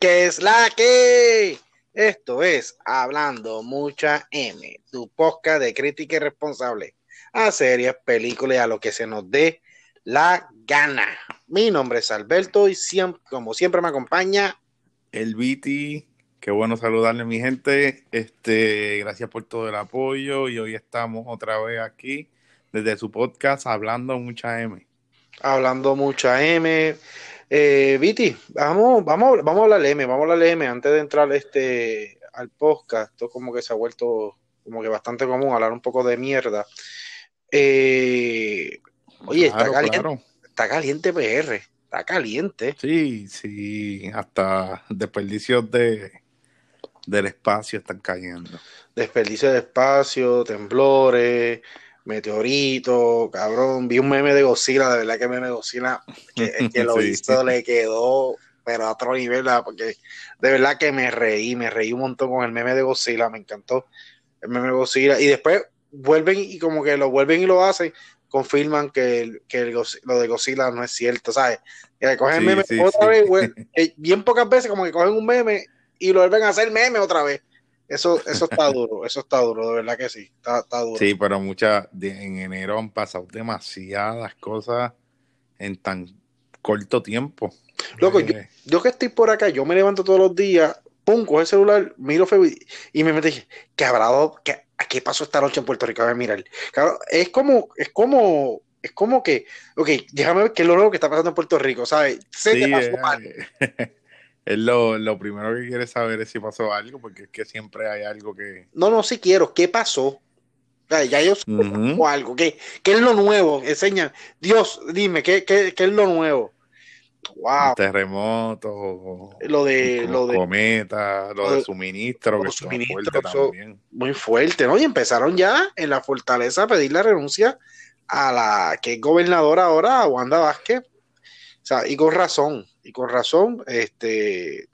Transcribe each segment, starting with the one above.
¿Qué es la que? Esto es Hablando Mucha M, tu podcast de crítica y responsable a series, películas y a lo que se nos dé la gana. Mi nombre es Alberto y siempre, como siempre me acompaña el Viti. Qué bueno saludarle, mi gente. Este, gracias por todo el apoyo y hoy estamos otra vez aquí desde su podcast Hablando Mucha M. Hablando Mucha M. Eh, Viti, vamos, vamos, vamos a hablar M, vamos a hablar M antes de entrar este al podcast. Esto como que se ha vuelto como que bastante común hablar un poco de mierda. Eh, oye, está caliente, está caliente PR, está caliente. Sí, sí, hasta desperdicios de del espacio están cayendo. Desperdicios de espacio, temblores, Meteorito, cabrón. Vi un meme de Godzilla, de verdad que meme de Godzilla, que, que lo hizo, le quedó, pero a otro nivel, porque de verdad que me reí, me reí un montón con el meme de Godzilla, me encantó el meme de Godzilla. Y después vuelven y como que lo vuelven y lo hacen, confirman que, que lo de Godzilla no es cierto, ¿sabes? Que cogen el meme otra vez, bien pocas veces como que cogen un meme y lo vuelven a hacer meme otra vez. Eso, eso está duro, eso está duro, de verdad que sí, está, duro. Sí, pero muchas, en enero han pasado demasiadas cosas en tan corto tiempo. Loco, yo, eh. yo, que estoy por acá, yo me levanto todos los días, pum, coge el celular, miro Facebook y me meto ¿qué habrá dado? ¿Qué, ¿Qué pasó esta noche en Puerto Rico? A ver, mirar. Claro, es como, es como, es como que, ok, déjame ver qué es lo nuevo que está pasando en Puerto Rico, ¿sabes? Sé sí, que pasó eh, mal. Es lo, primero que quiere saber es si pasó algo, porque es que siempre hay algo que. No, no, sí quiero. ¿Qué pasó? Ya yo sé algo. ¿Qué, ¿Qué, es lo nuevo? Enseña. Dios, dime, ¿qué, qué, qué es lo nuevo? Wow. Terremoto. Lo de. Lo de cometa, lo, de suministro, que fuerte también. Muy fuerte, ¿no? Y empezaron ya en la fortaleza a pedir la renuncia a la que es gobernadora ahora, Wanda Vázquez. O sea, y con razón y con razón, este, eh,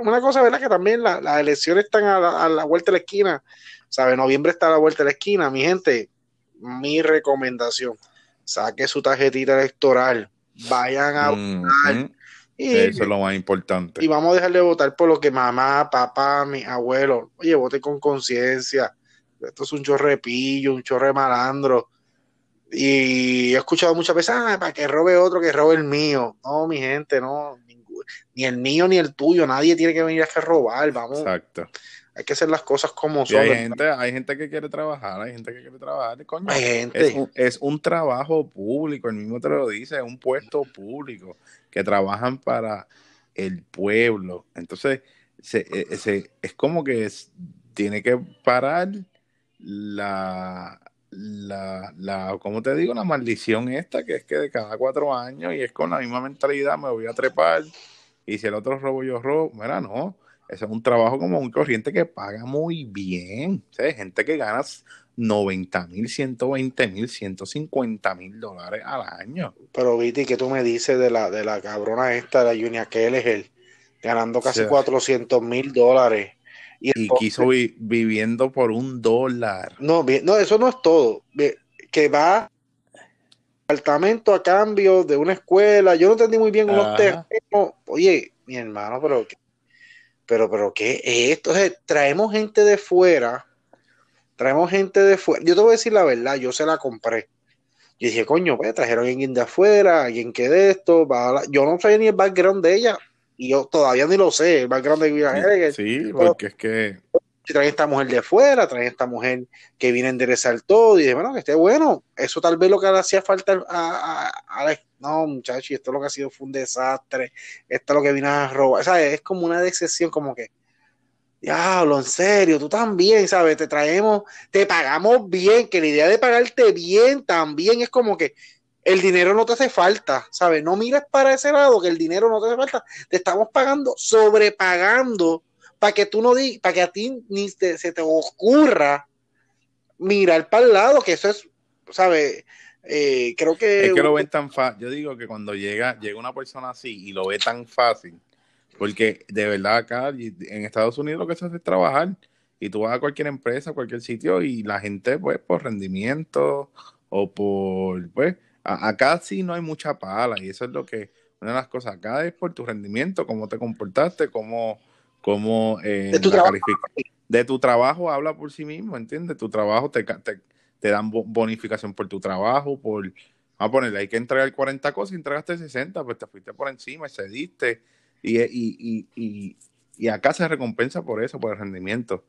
una cosa, ¿verdad? Que también las elecciones están a la, vuelta de la esquina, ¿sabe? Noviembre está a la vuelta de la esquina, mi gente, mi recomendación, saque su tarjetita electoral, vayan a votar. Y, Eso es lo más importante. Y vamos a dejar de votar por lo que mamá, papá, mi abuelo, oye, vote con conciencia. Esto es un chorrepillo, un chorre malandro y he escuchado muchas veces, ah, para que robe otro, que robe el mío. No, mi gente, no. Ni el mío ni el tuyo. Nadie tiene que venir a robar. Vamos. Exacto. Hay que hacer las cosas como son. Hay gente, hay gente que quiere trabajar, hay gente que quiere trabajar. Coño, hay gente. Es, un, trabajo público, el mismo te lo dice, es un puesto público que trabajan para el pueblo. Entonces, se, e, es como que tiene que parar la, la, la, como te digo, la maldición esta, que es que de cada cuatro años y es con la misma mentalidad me voy a trepar y si el otro robo yo robo, mira, no, eso es un trabajo como un corriente que paga muy bien, ¿sabes? gente que gana 90 mil, 120 mil, 150 mil dólares al año. Pero Viti, ¿qué tú me dices de la, de la cabrona esta, de la Junia Keller, ganando casi 400 mil dólares? Y, quiso viviendo por un dólar. No, no, eso no es todo. Que va apartamento a cambio de una escuela. Yo no entendí muy bien unos terrenos. Oye, mi hermano, pero pero, pero, ¿qué es esto? traemos gente de fuera. Traemos gente de fuera. Yo te voy a decir la verdad, yo se la compré. Yo dije, coño, pues trajeron a alguien de afuera, alguien que de esto. Yo no sabía ni el background de ella y yo todavía ni lo sé, el background de Vivian Sí, porque es que. Traen esta mujer de fuera, traen esta mujer que viene a enderezar todo, y dije, bueno, que esté bueno. Eso tal vez lo que le hacía falta a, a, no, muchachos, esto lo que ha sido fue un desastre, esto es lo que vino a robar. ¿Sabes? Es como una decepción, como que, diablo, en serio, tú también, ¿sabes? Te traemos, te pagamos bien, que la idea de pagarte bien también es como que, el dinero no te hace falta, ¿sabes? No mires para ese lado que el dinero no te hace falta. Te estamos pagando, sobrepagando, para que tú no digas, para que a ti ni se te ocurra mirar para el lado, que eso es, ¿sabes? Eh, creo que... Es que lo ven tan fácil. Yo digo que cuando llega, llega una persona así y lo ve tan fácil, porque de verdad acá en Estados Unidos lo que se hace es trabajar y tú vas a cualquier empresa, cualquier sitio y la gente pues por rendimiento o por pues acá sí no hay mucha pala y eso es lo que una de las cosas acá es por tu rendimiento, cómo te comportaste, cómo, cómo eh, de, tu trabajo. de tu trabajo habla por sí mismo, ¿entiendes? Tu trabajo te, te, te dan bonificación por tu trabajo, por, vamos a ponerle, hay que entregar 40 cosas y entregaste 60, pues te fuiste por encima, y cediste, y, y, y, y, acá se recompensa por eso, por el rendimiento.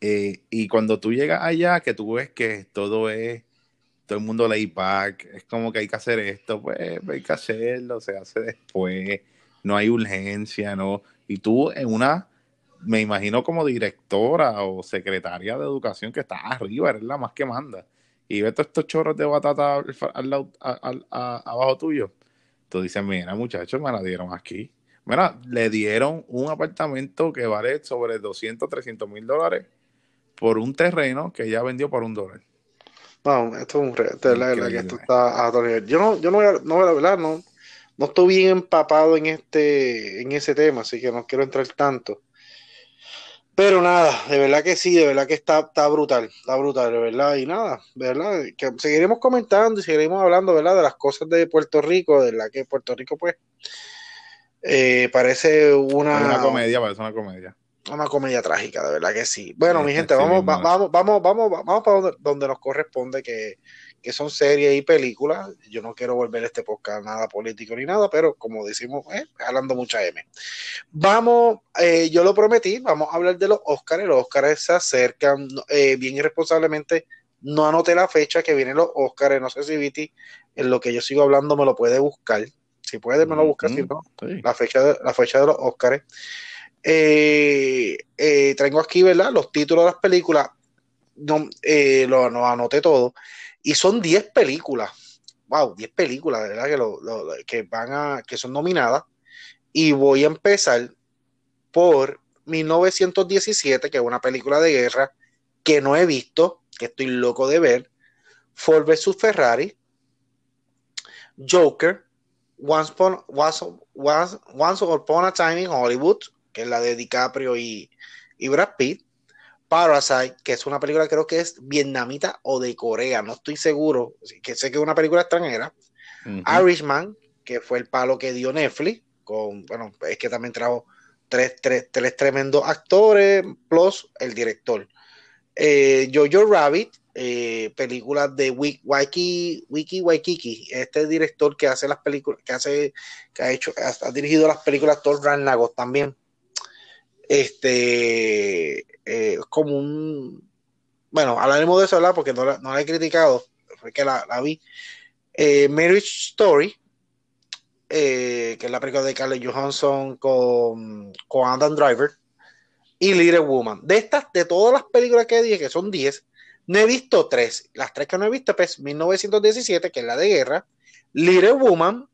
Eh, y cuando tú llegas allá, que tú ves que todo es, todo el mundo lay back, es como que hay que hacer esto, pues hay que hacerlo, se hace después, no hay urgencia, ¿no? Y tú en una, me imagino como directora o secretaria de educación que está arriba, eres la más que manda. Y ves todos estos chorros de batata al, abajo tuyo. Tú dices, mira, muchachos, me la dieron aquí. Mira, le dieron un apartamento que vale sobre 200, 300 mil dólares por un terreno que ya vendió por un dólar. Vamos, esto es un esto está a Yo no, yo no voy a, no voy a hablar, no, no estoy bien empapado en este, en ese tema, así que no quiero entrar tanto. Pero nada, de verdad que sí, de verdad que está, está brutal, está brutal, de verdad, y nada, de verdad, que seguiremos comentando y seguiremos hablando, ¿verdad? De las cosas de Puerto Rico, de la que Puerto Rico, pues, eh, parece una... Una comedia, parece una comedia una comedia trágica, de verdad que sí. Bueno, mi gente, vamos, vamos, vamos, vamos, vamos para donde, nos corresponde, que, son series y películas. Yo no quiero volver este podcast nada político ni nada, pero como decimos, eh, hablando mucha M. Vamos, eh, yo lo prometí, vamos a hablar de los Oscars. Los Oscars se acercan eh, bien irresponsablemente. No anoté la fecha que vienen los Oscars. No sé si Viti, en lo que yo sigo hablando, me lo puede buscar. Si puede, me lo busca, si no, la, fecha de, la fecha de los Oscars. Eh, eh, tengo aquí, ¿verdad? Los títulos de las películas, no, eh, lo, anoté todo, y son 10 películas, wow, 10 películas, ¿verdad? Que, van a, que son nominadas, y voy a empezar por 1917, que es una película de guerra que no he visto, que estoy loco de ver, Ford vs. Ferrari, Joker, Once Upon, Once, Once Upon a Time in Hollywood, que es la de DiCaprio y, y Brad Pitt. Parasite, que es una película creo que es vietnamita o de Corea, no estoy seguro, que sé que es una película extranjera. Irishman, que fue el palo que dio Netflix, con, bueno, es que también trajo tres, tres, tres tremendos actores, plus el director. Eh, Jojo Rabbit, eh, películas de Wiki, Wiki Waikiki, este director que hace las películas, que hace, que ha hecho, ha, dirigido las películas Thor Ragnarok también este, eh, como un, bueno, hablaremos de eso, ¿verdad? Porque no la, he criticado, fue que la, vi. Eh, Marriage Story, eh, que es la película de Carly Johansson con, con Adam Driver, y Little Woman. De estas, de todas las películas que dije, que son 10, no he visto tres. Las tres que no he visto, pues 1917, que es la de guerra, Little Woman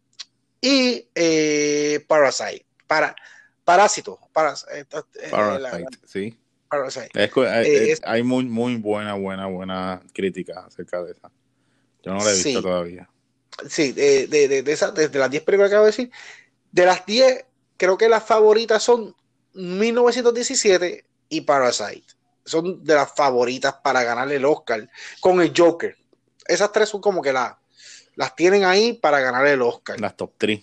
y Parasite. Para, Parásito. Eh, eh, Parasite, sí. Eh, hay muy, muy buena, buena, buena crítica acerca de esa. Yo no la he visto todavía. Sí, de, de, de, de, de las 10 películas que acabo de decir, de las 10, creo que las favoritas son 1917 y Parasite. Son de las favoritas para ganar el Oscar con el Joker. Esas tres son como que las las tienen ahí para ganar el Oscar. Las top 3.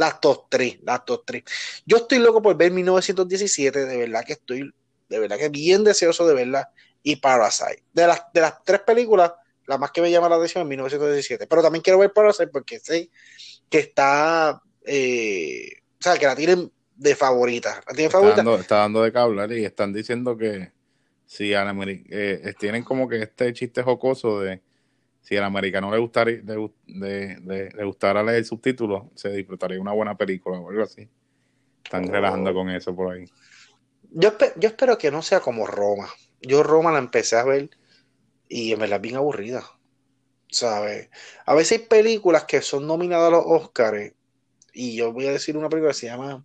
Las top 3, las top 3. Yo estoy loco por ver 1917, de verdad que estoy, de verdad que bien deseoso de verla. Y Parasite. De las, de las tres películas, la más que me llama la atención es 1917. Pero también quiero ver Parasite porque sé que está, eh, o sea, que la tienen de favorita. ¿La tienen favorita? está dando de hablar y están diciendo que si a eh, tienen como que este chiste jocoso de si al americano le gustara, le, gustara leer subtítulos, se disfrutaría una buena película o algo así. Están oh. relajando con eso por ahí. Yo, yo espero que no sea como Roma. Yo Roma la empecé a ver y me la bien aburrida. ¿Sabes? A veces hay películas que son nominadas a los Oscars y yo voy a decir una película que se llama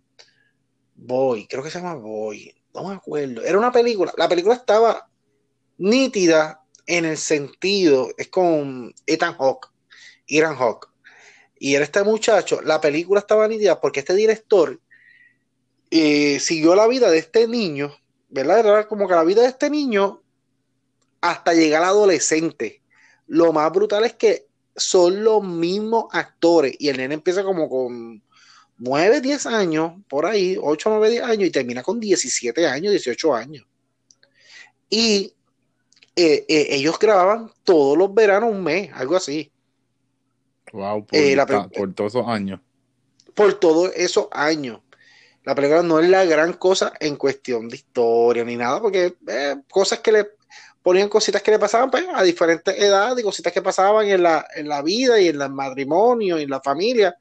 Boy, creo que se llama Boy, no me acuerdo. Era una película, la película estaba nítida en el sentido, es con Ethan Hawke, Ethan Hawke. Y era este muchacho, la película estaba nítida porque este director eh, siguió la vida de este niño, ¿verdad? Era como que la vida de este niño hasta llegar a adolescente. Lo más brutal es que son los mismos actores y el nene empieza como con, 9, 10 años, por ahí, 8, 9, 10 años, y termina con 17 años, 18 años. Y eh, eh, ellos grababan todos los veranos un mes, algo así. Wow, eh, por, todos esos años. Por todos esos años. La película no es la gran cosa en cuestión de historia ni nada, porque cosas que le ponían cositas que le pasaban pues, a diferentes edades y cositas que pasaban en la, en la vida y en el matrimonio y en la familia,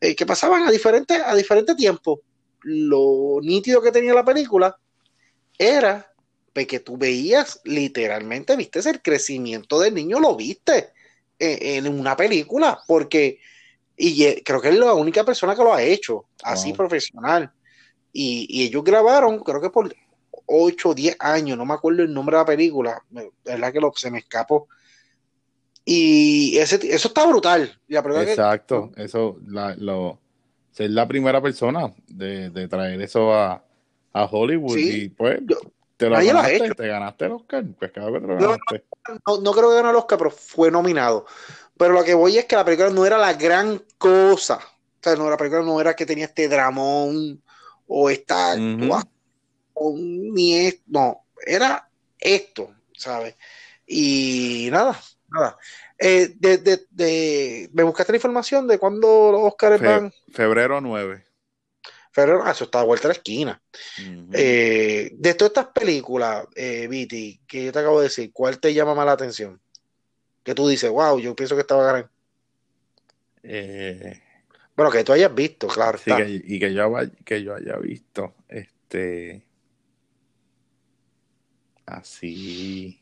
que pasaban a diferentes, a diferentes tiempos. Lo nítido que tenía la película era que tú veías literalmente, viste el crecimiento del niño, lo viste en, una película, porque, y creo que es la única persona que lo ha hecho así profesional. Y, ellos grabaron, creo que por 8 o 10 años, no me acuerdo el nombre de la película, es verdad que se me escapó. Y ese, eso está brutal. Exacto, eso, la, lo, ser la primera persona de, traer eso a, Hollywood y pues te lo ganaste, te ganaste el Oscar. Pues no, No, creo que ganó el Oscar, pero fue nominado. Pero lo que voy es que la película no era la gran cosa. O sea, no, la película no era que tenía este dramón o esta o ni es, no, era esto, ¿sabes? Y nada, nada. Eh, de, de, de, ¿Me buscaste la información de cuándo los Oscars van? Febrero 9. Pero eso está a vuelta a la esquina. Eh, de todas estas películas, eh, Viti, que yo te acabo de decir, ¿cuál te llama más la atención? Que tú dices, wow, yo pienso que estaba a Eh, bueno, que tú hayas visto, claro. Sí, y que yo, que yo haya visto, este. Así.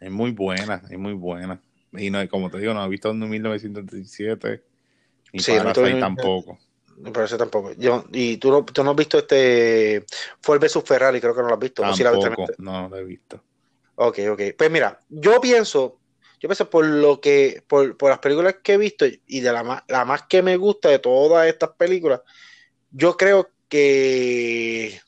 Es muy buena, es muy buena. Y no, como te digo, no he visto en 1937. Ni sí, Parasite tampoco. Me parece tampoco. Yo, y tú no, tú no has visto este Ford vs Ferrari, creo que no lo has visto. Tampoco, no, lo he visto. Ok, ok. Pues mira, yo pienso, yo pienso por lo que, por, por las películas que he visto y de la más, la más que me gusta de todas estas películas, yo creo que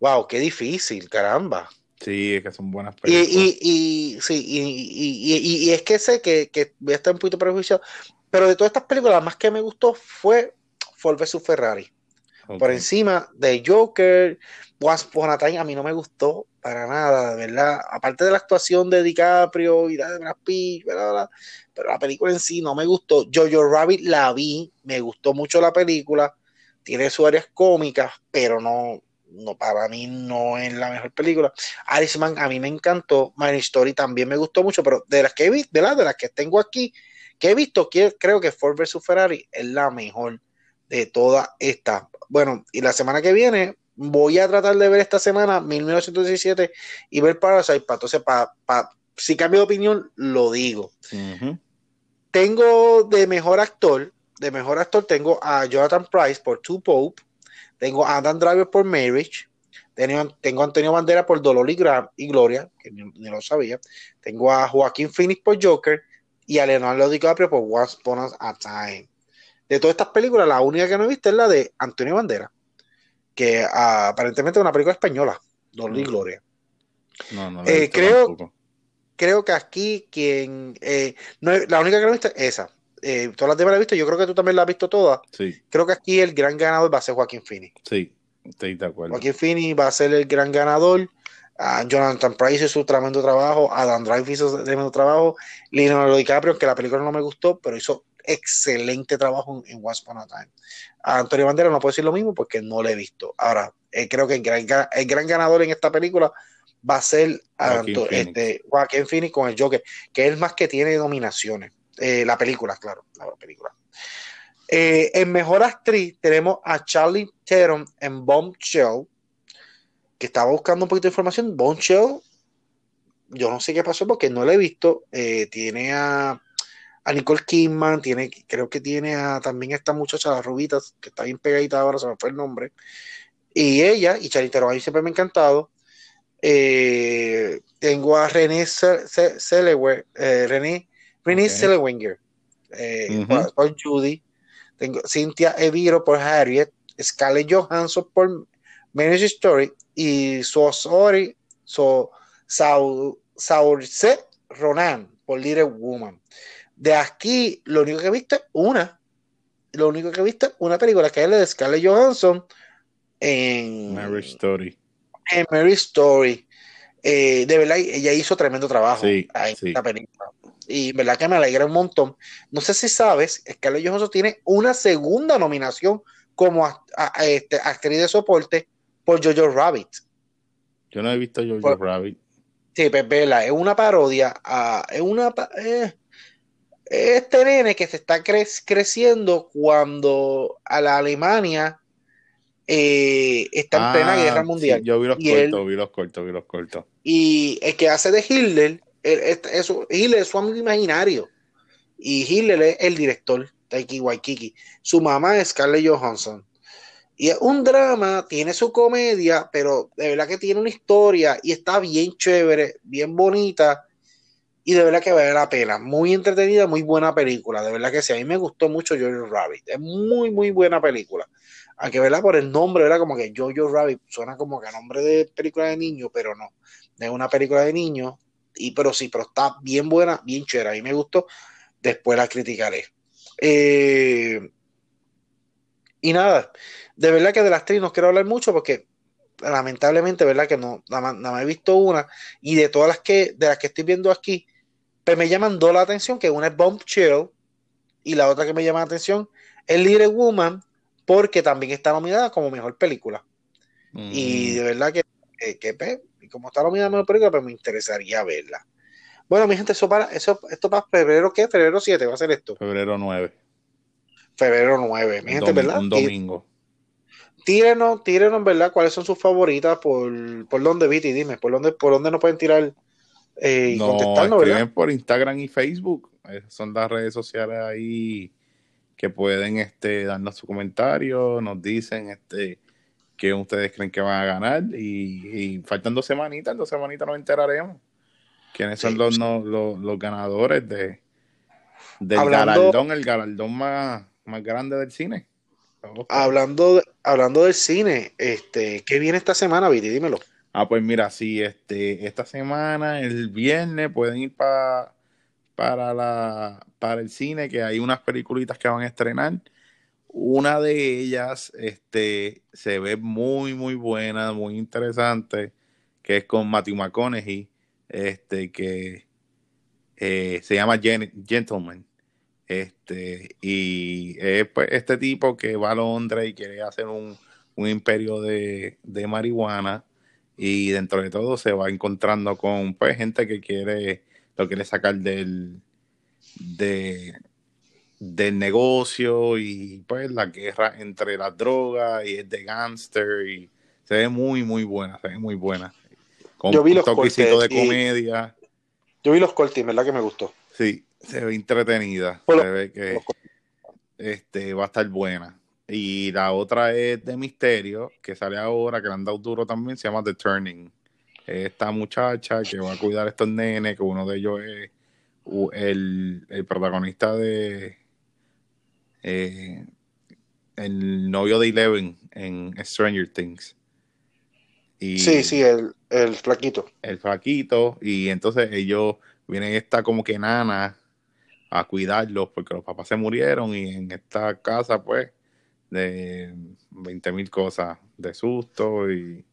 wow, qué difícil, caramba. Sí, es que son buenas películas. Y, y, y sí, y, y, es que sé que, que voy a estar un poquito prejuiciado, pero de todas estas películas, la más que me gustó fue Ford vs Ferrari. Por encima de Joker, Once Upon a Time, a mí no me gustó para nada, de verdad. Aparte de la actuación de DiCaprio y de Brad Pitt, pero la película en sí no me gustó. Jojo Rabbit la vi, me gustó mucho la película, tiene sus áreas cómicas, pero no, no para mí no es la mejor película. Irishman a mí me encantó, My Story también me gustó mucho, pero de las que vi, de las, de las que tengo aquí, que he visto, creo que Ford vs Ferrari es la mejor de toda esta. Bueno, y la semana que viene voy a tratar de ver esta semana 1917 y ver Parasite, para entonces, para, si cambio de opinión, lo digo. Tengo de mejor actor, de mejor actor tengo a Jonathan Price por Two Pope, tengo a Adam Driver por Marriage, tengo, a Antonio Bandera por Dolor y, Gloria, que ni, lo sabía, tengo a Joaquín Phoenix por Joker y a Leonardo DiCaprio por Once Upon a Time de todas estas películas, la única que no he visto es la de Antonio Bandera, que aparentemente es una película española, Dolly y Gloria. No, no eh, creo, creo que aquí quien eh, no, la única que no he visto es esa. Eh, todas las demás las he visto, yo creo que tú también la has visto todas. Sí. Creo que aquí el gran ganador va a ser Joaquín Phoenix. Sí, estoy de acuerdo. Joaquín Phoenix va a ser el gran ganador. Jonathan Price hizo su tremendo trabajo, Adam Drive hizo tremendo trabajo, Leonardo DiCaprio, que la película no me gustó, pero hizo excelente trabajo en, Once Upon a Time. A Antonio Bandera no puedo decir lo mismo porque no lo he visto. Ahora, eh, creo que el gran, ganador en esta película va a ser Joaquín, este, Phoenix con el Joker, que es el más que tiene nominaciones. Eh, la película, claro, la película. Eh, en Mejor Actriz tenemos a Charlie Theron en Bombshell, que estaba buscando un poquito de información. Bombshell, yo no sé qué pasó porque no la he visto. tiene a a Nicole Kidman, tiene, creo que tiene a también esta muchacha, las rubitas, que está bien pegadita ahora, se me fue el nombre. Y ella, y Charlize a mí siempre me ha encantado. Eh, tengo a René Zellweger, eh, René, René eh, por, Judy. Tengo Cynthia Eviro por Harriet, Scarlett Johansson por Marriage Story y Sosori so, Saurse Ronan por Little Woman. De aquí, lo único que he visto es una. lo único que he visto es una película que es la de Scarlett Johansson en Mary Story. En Mary Story. Eh, de verdad, ella hizo tremendo trabajo en esta película. Y verdad que me alegra un montón. No sé si sabes, Scarlett Johansson tiene una segunda nominación como este, actriz de soporte por Jojo Rabbit. Yo no he visto Jojo Rabbit. Sí, pues es una parodia, es una... Eh, este nene que se está creciendo cuando a la Alemania eh, está en plena ah, guerra mundial. yo vi los cortos, vi los cortos, vi los cortos. Y el que hace de Hitler, eso, Hitler es su amigo imaginario. Y Hitler es el director, Taiki Waikiki. Su mamá es Scarlett Johansson. Y es un drama, tiene su comedia, pero de verdad que tiene una historia y está bien chévere, bien bonita. Y de verdad que vale la pena. Muy entretenida, muy buena película. De verdad que sí. A mí me gustó mucho Jojo Rabbit. Es muy, muy buena película. Aunque, ¿verdad? Por el nombre, era Como que Jojo Rabbit suena como que a nombre de película de niño, pero no. Es una película de niño. Y, pero sí, pero está bien buena, bien chévere. A mí me gustó. Después la criticaré. Eh, y nada, de verdad que de las tres no quiero hablar mucho porque lamentablemente, ¿verdad? Que no, nada más, he visto una y de todas las que, de las que estoy viendo aquí, pues me llaman dos la atención, que una es Bomb Chill y la otra que me llama la atención es Little Woman porque también está nominada como mejor película. Y de verdad que, que, pues, como está nominada como mejor película, pues me interesaría verla. Bueno, mi gente, eso para, eso, esto para febrero, ¿qué? Febrero 7 va a ser esto. Febrero 9. Febrero 9, mi gente, ¿verdad? Un domingo tírenos, tírenos, ¿verdad? ¿Cuáles son sus favoritas? ¿Por, por dónde, Viti? Dime, ¿por dónde, por dónde nos pueden tirar eh, y no, contestarnos, ¿verdad? por Instagram y Facebook. son las redes sociales ahí que pueden este, darnos su comentario, nos dicen este que ustedes creen que van a ganar y, faltan dos semanitas, dos semanitas nos enteraremos quiénes son los, los, ganadores de del galardón, el galardón más, más grande del cine. Hablando, hablando del cine, este, ¿qué viene esta semana, Viti? Dímelo. Ah, pues mira, sí, este, esta semana, el viernes, pueden ir para para la para el cine, que hay unas peliculitas que van a estrenar. Una de ellas, este, se ve muy, muy buena, muy interesante, que es con Matthew McConaughey, este, que eh, se llama Gentleman. Este, y es pues, este tipo que va a Londres y quiere hacer un, imperio de, marihuana y dentro de todo se va encontrando con pues gente que quiere lo quiere sacar del de, del negocio y pues la guerra entre las drogas y es de gangster y se ve muy muy buena se ve muy buena con yo vi los de comedia yo vi los cortes verdad que me gustó sí se ve entretenida. se ve que este, va a estar buena. Y la otra es de misterio, que sale ahora, que le han dado duro también, se llama The Turning. Esta muchacha que va a cuidar a estos nenes, que uno de ellos es el, protagonista de eh, el novio de Eleven en Stranger Things. Y sí, sí, el, el flaquito. El flaquito, y entonces ellos vienen esta como que nana a cuidarlos porque los papás se murieron y en esta casa pues de 20 mil cosas de susto y,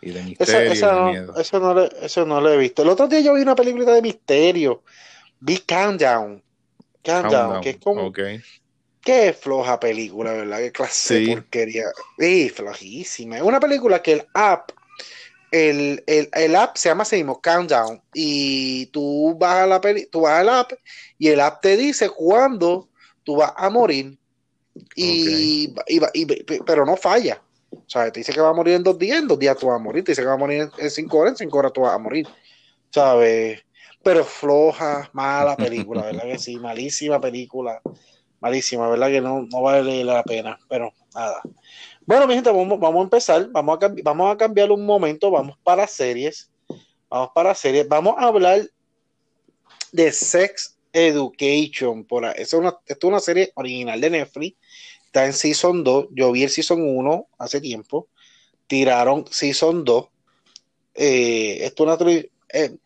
de misterio y de miedo. Eso no, eso no lo he visto. El otro día yo vi una película de misterio. Vi Countdown. Countdown, que es como... Qué floja película, ¿verdad? Qué clase de porquería. Sí, flojísima. Es una película que el app el, el, el, app se llama así Countdown y tú vas a la peli, tú vas al app y el app te dice cuándo tú vas a morir y, pero no falla o sea, te dice que va a morir en dos días, en dos días tú vas a morir, te dice que va a morir en cinco horas, en cinco horas tú vas a morir, ¿sabes? Pero floja, mala película, ¿verdad que sí? Malísima película, malísima, ¿verdad que no, no vale la pena? Pero nada. Bueno, mi gente, vamos, vamos a empezar. Vamos a, vamos a cambiar un momento. Vamos para series. Vamos para series. Vamos a hablar de Sex Education. Por Es una, esto es una serie original de Netflix. Está en Season 2. Yo vi el Season 1 hace tiempo. Tiraron Season 2. Eh, esto una, eh,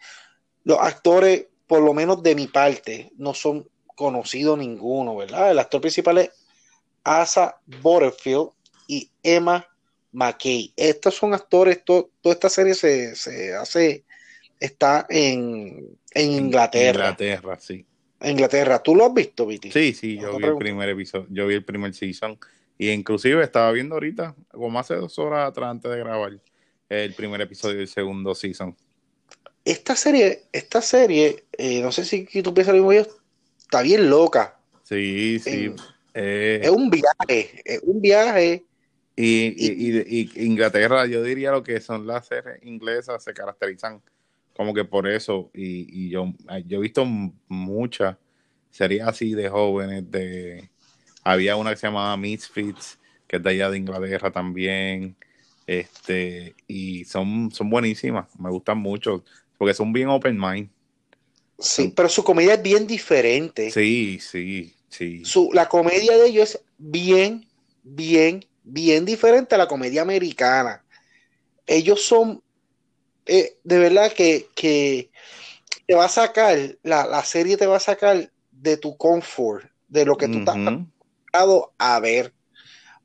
los actores, por lo menos de mi parte, no son conocidos ninguno, ¿verdad? El actor principal es Asa Butterfield y Emma McKay. Estos son actores, toda esta serie se, hace, está en, Inglaterra. Inglaterra, sí. Inglaterra. ¿Tú lo has visto, Viti? Sí, sí, yo vi el primer episodio, yo vi el primer season. Y inclusive estaba viendo ahorita, como hace dos horas atrás antes de grabar, el primer episodio del segundo season. Esta serie, esta serie, eh, no sé si tú piensas lo mismo yo, está bien loca. Sí, sí. Eh, es un viaje, es un viaje. Y, Inglaterra, yo diría lo que son las series inglesas, se caracterizan como que por eso. Y, yo, yo he visto muchas series así de jóvenes, de había una que se llamaba Misfits, que es de allá de Inglaterra también. Este, y son, son buenísimas, me gustan mucho, porque son bien open mind. Sí, pero su comedia es bien diferente. Sí, sí, sí. Su, la comedia de ellos es bien, bien, bien diferente a la comedia americana. Ellos son, eh, de verdad que, que, te va a sacar, la, la, serie te va a sacar de tu confort, de lo que tú estás acostumbrado a ver.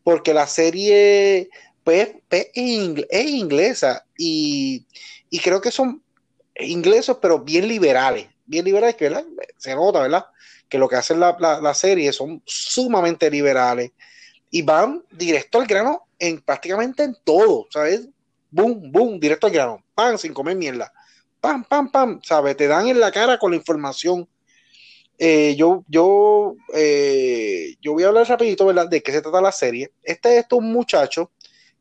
Porque la serie pues, pues es, inglesa y, y creo que son ingleses, pero bien liberales bien liberales, que se nota, ¿verdad? Que lo que hacen la, la, serie son sumamente liberales y van directo al grano en prácticamente en todo, ¿sabes? Boom, boom, directo al grano, pan, sin comer mierda, pam, pam, pam, ¿sabes? Te dan en la cara con la información. Eh, yo, yo, eh, yo voy a hablar rapidito, ¿verdad? De qué se trata la serie. Este es estos muchachos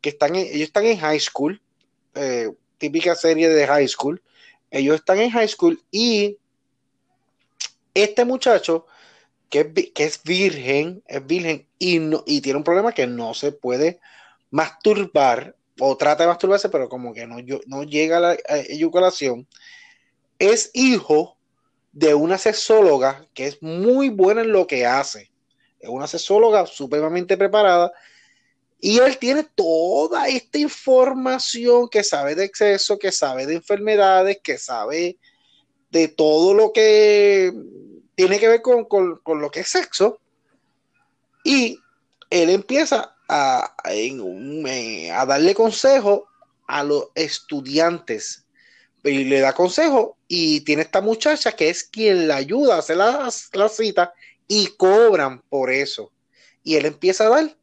que están, ellos están en high school, eh, típica serie de high school. Ellos están en high school y este muchacho, que, es virgen, es virgen y, y tiene un problema que no se puede masturbar o trata de masturbarse, pero como que no, no llega a la eyaculación, es hijo de una sexóloga que es muy buena en lo que hace. Es una sexóloga supremamente preparada y él tiene toda esta información que sabe de exceso, que sabe de enfermedades, que sabe de todo lo que tiene que ver con, lo que es sexo. Y él empieza a, a darle consejo a los estudiantes. Y le da consejo y tiene esta muchacha que es quien le ayuda a hacer la, cita y cobran por eso. Y él empieza a dar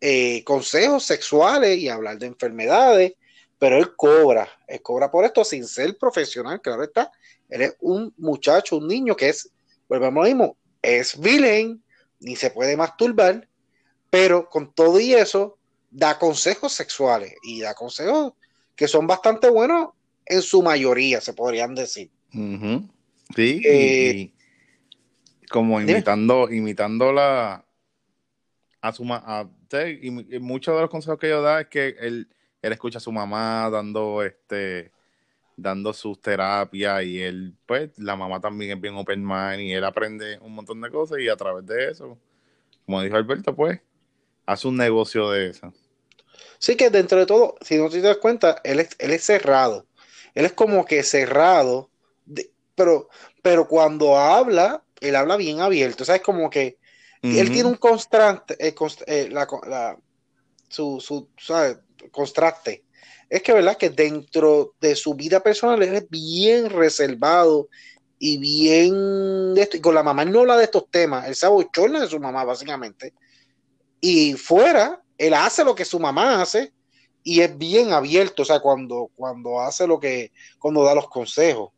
eh, consejos sexuales y hablar de enfermedades, pero él cobra, él cobra por esto sin ser profesional, claro está. Él es un muchacho, un niño que es volvemos lo mismo, es villain, ni se puede masturbar, pero con todo y eso, da consejos sexuales y da consejos que son bastante buenos en su mayoría, se podrían decir. Sí, eh, como imitando, imitando la a su a, y, muchos de los consejos que yo da es que él, él escucha a su mamá dando este dando sus terapias y él, pues, la mamá también es bien open mind y él aprende un montón de cosas y a través de eso, como dijo Alberto, pues, hace un negocio de eso. Sí que dentro de todo, si no te das cuenta, él es, él es cerrado. Él es como que cerrado, pero, pero cuando habla, él habla bien abierto. O sea, es como que él tiene un constante, eh, eh, la, la, su, su ¿sabes? contraste es que, ¿verdad? Que dentro de su vida personal es bien reservado y bien de esto. Y con la mamá él no habla de estos temas, él se abochorna de su mamá, básicamente. Y fuera, él hace lo que su mamá hace y es bien abierto, o sea, cuando, cuando hace lo que, cuando da los consejos.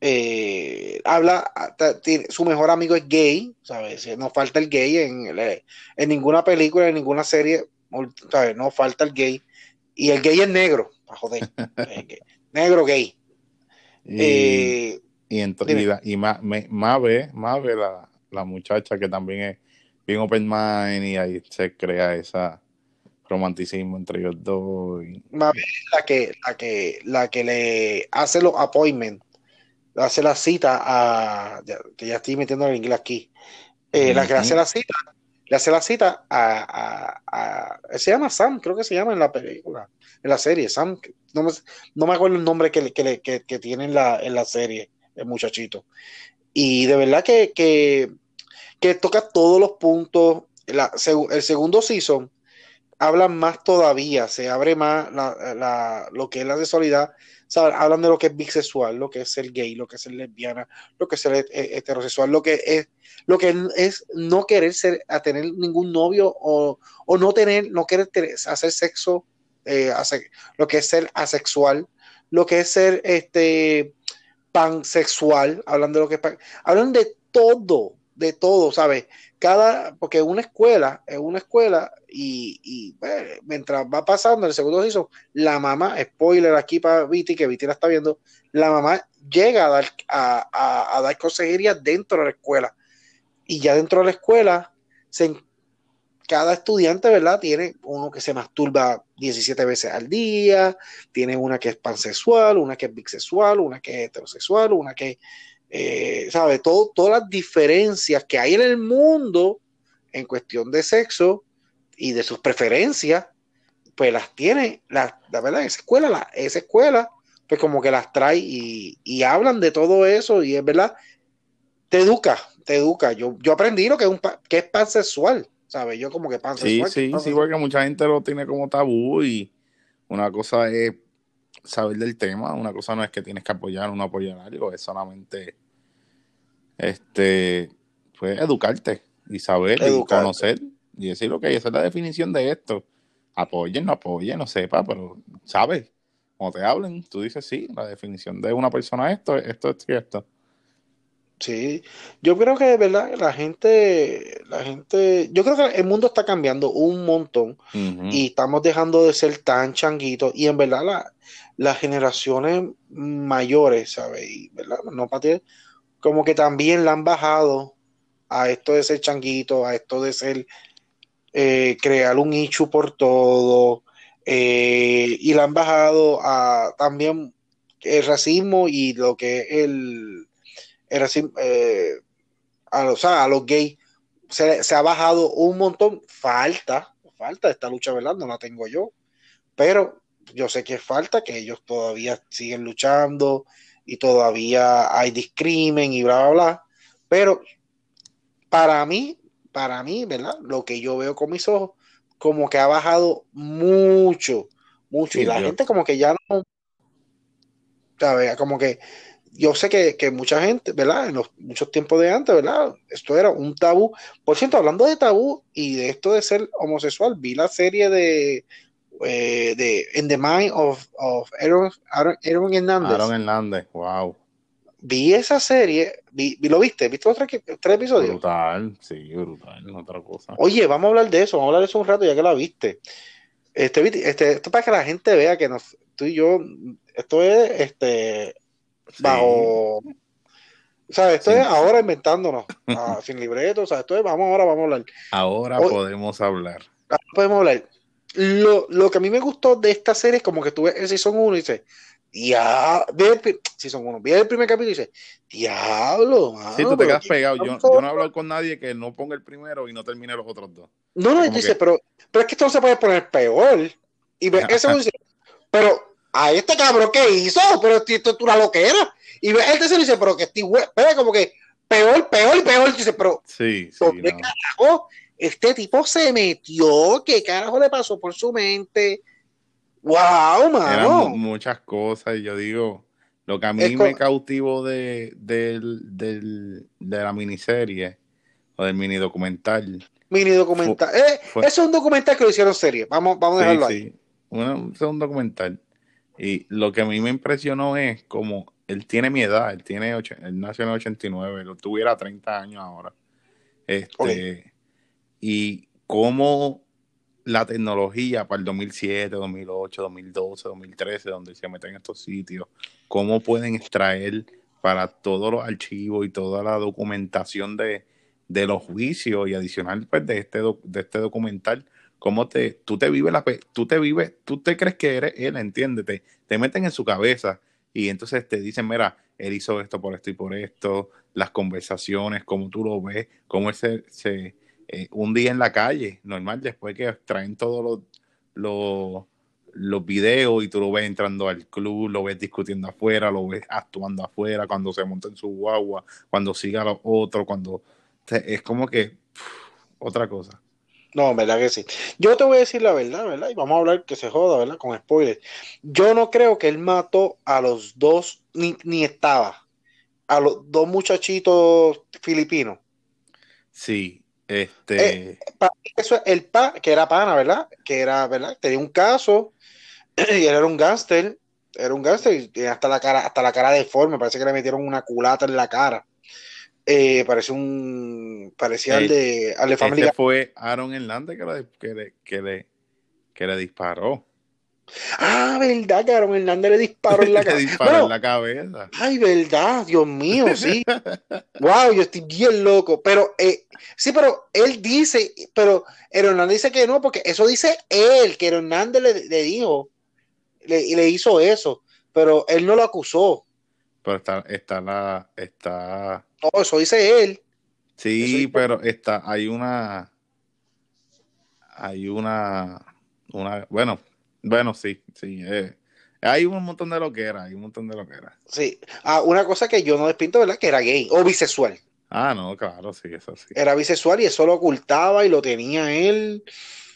Eh, habla, su mejor amigo es gay, ¿sabes? No falta el gay en, en ninguna película, en ninguna serie, ¿sabes? No falta el gay y el gay es negro, para joder. negro gay. Y, eh, y, entonces, y, más, ve, más ve la, la, muchacha que también es bien open mind y ahí se crea esa romanticismo entre ellos dos. Más la que, la que, la que le hace los appointments, hace la cita a, que ya estoy metiendo el inglés aquí, eh, la que hace la cita le hace la cita a, a, se llama Sam, creo que se llama en la película, en la serie, Sam, no me, no me acuerdo el nombre que, que, que, que tiene en la, en la serie, el muchachito. Y de verdad que, que, que toca todos los puntos, el segundo season habla más todavía, se abre más lo que es la sexualidad, hablan de lo que es bisexual, lo que es ser gay, lo que es ser lesbiana, lo que es ser heterosexual, lo que es lo que es no querer ser a tener ningún novio o, no tener, no querer hacer sexo, eh, lo que es ser asexual, lo que es ser este pansexual, hablando de lo que es hablan de todo, de todo, ¿sabes? Cada, porque una escuela, es una escuela, y, pues, mientras va pasando el segundo piso, la mamá, spoiler aquí para Viti, que Viti la está viendo, la mamá llega a dar, a, dar consejería dentro de la escuela. Y ya dentro de la escuela, se, cada estudiante, ¿verdad? Tiene uno que se masturba 17 veces al día, tiene una que es pansexual, una que es bisexual, una que es heterosexual, una que, eh, ¿sabe? Todo, todas las diferencias que hay en el mundo en cuestión de sexo y de sus preferencias, pues las tiene, la, la verdad, esa escuela, la, esa escuela, pues como que las trae y, y, hablan de todo eso y es verdad, te educa, te educa. Yo, yo aprendí lo que es, un, que es pansexual ¿sabes? Yo como que pansexual. Sí, sí, sí, porque mucha gente lo tiene como tabú y una cosa es saber del tema, una cosa no es que tienes que apoyar o no apoyar algo, es solamente este pues educarte y saber y conocer y decir lo que esa es la definición de esto. Apoyen, no apoyen, no sepa, pero sabes, cuando te hablen, tú dices sí, la definición de una persona esto, esto es cierto. Sí, yo creo que de verdad la gente, la gente, yo creo que el mundo está cambiando un montón y estamos dejando de ser tan changuitos y en verdad la, las generaciones mayores, ¿sabes? Y, ¿verdad? No para como que también la han bajado a esto de ser changuito, a esto de ser eh, crear un ichu por todo eh, y la han bajado a también el racismo y lo que es el así, eh, a, los, a los gays se, ha bajado un montón. Falta, falta esta lucha, ¿verdad? No la tengo yo. Pero yo sé que falta, que ellos todavía siguen luchando y todavía hay discrimen y bla, bla, bla. Pero para mí, para mí, ¿verdad? Lo que yo veo con mis ojos, como que ha bajado mucho, mucho. y la gente como que ya no, ¿sabes? Como que yo sé que, mucha gente, ¿verdad? En los muchos tiempos de antes, ¿verdad? Esto era un tabú. Por cierto, hablando de tabú y de esto de ser homosexual, vi la serie de, eh, de In the Mind of, of Aaron, Aaron, Hernández. Aaron Hernández, wow. Vi esa serie, vi, ¿lo viste? ¿Viste los tres, episodios? Brutal, sí, brutal, otra cosa. Oye, vamos a hablar de eso, vamos a hablar de eso un rato ya que la viste. Este, este, esto para que la gente vea que nos, tú y yo, esto es este bajo. O sea, esto es ahora inventándonos, ah, sin libreto, o sea, esto es, vamos ahora, vamos a hablar. Ahora podemos hablar. Ahora podemos hablar. Lo, lo, que a mí me gustó de esta serie es como que tuve el Season 1 y dice, ya, Season 1, vi el primer capítulo y dice, diablo, mano, Sí, tú te quedas pegado. Yo, yo, no hablo con nadie que no ponga el primero y no termine los otros dos. No, no, dice, pero, pero es que esto no se puede poner peor. Y ve, ese dice, pero a este cabrón que hizo, pero esto es una loquera. Y él te dice, pero que estoy pero como que peor, peor y peor. Dice, pero sí, sí, ¿qué carajo? Este tipo se metió, ¿qué carajo le pasó por su mente? ¡Wow, mano! Eran muchas cosas, y yo digo, lo que a mí me cautivó de, de, de, la miniserie o del mini documental. Mini documental. eh, es un documental que lo hicieron serie. Vamos, vamos a dejarlo ahí. es un documental. Y lo que a mí me impresionó es como él tiene mi edad, él tiene él nació en el 89, lo tuviera 30 años ahora. Este, Y cómo la tecnología para el 2007, 2008, 2012, 2013, donde se meten estos sitios, cómo pueden extraer para todos los archivos y toda la documentación de, de los juicios y adicional pues, de, este, de este documental, cómo te, tú te vives la, tú te vives, tú te crees que eres él, entiéndete, te meten en su cabeza y entonces te dicen, mira, él hizo esto por esto y por esto, las conversaciones, cómo tú lo ves, cómo él se, se eh, un día en la calle, normal, después que traen todos los, los, los videos y tú lo ves entrando al club, lo ves discutiendo afuera, lo ves actuando afuera, cuando se monta en su guagua, cuando sigue a los otros, cuando es como que otra cosa No, verdad que sí. Yo te voy a decir la verdad, ¿verdad? Y vamos a hablar que se joda, ¿verdad? Con spoilers. Yo no creo que él mató a los dos, ni, ni estaba, a los dos muchachitos filipinos. Sí, este. Eh, eso es el pa, que era pana, ¿verdad? Que era, ¿verdad? Tenía un caso y él era un gángster, era un gángster y hasta la cara, hasta la cara deforme, parece que le metieron una culata en la cara. Eh, parece un parecía al de al de Family fue Aaron Hernández que le, que le, que le, que le disparó. Ah, verdad, que Aaron Hernández le disparó en la, en cabeza. Ay, verdad, Dios mío, sí. wow, yo estoy bien loco. Pero, eh, sí, pero él dice, pero Hernández dice que no, porque eso dice él, que Hernández le, le dijo, le, le hizo eso, pero él no lo acusó. Pero está, está la, está no, eso dice él. Sí, pero está, hay una, hay una, una, bueno, bueno, sí, sí, eh, hay un montón de lo que era, hay un montón de lo que era. Sí, ah, una cosa que yo no despinto, ¿verdad? Que era gay o bisexual. Ah, no, claro, sí, eso sí. Era bisexual y eso lo ocultaba y lo tenía él,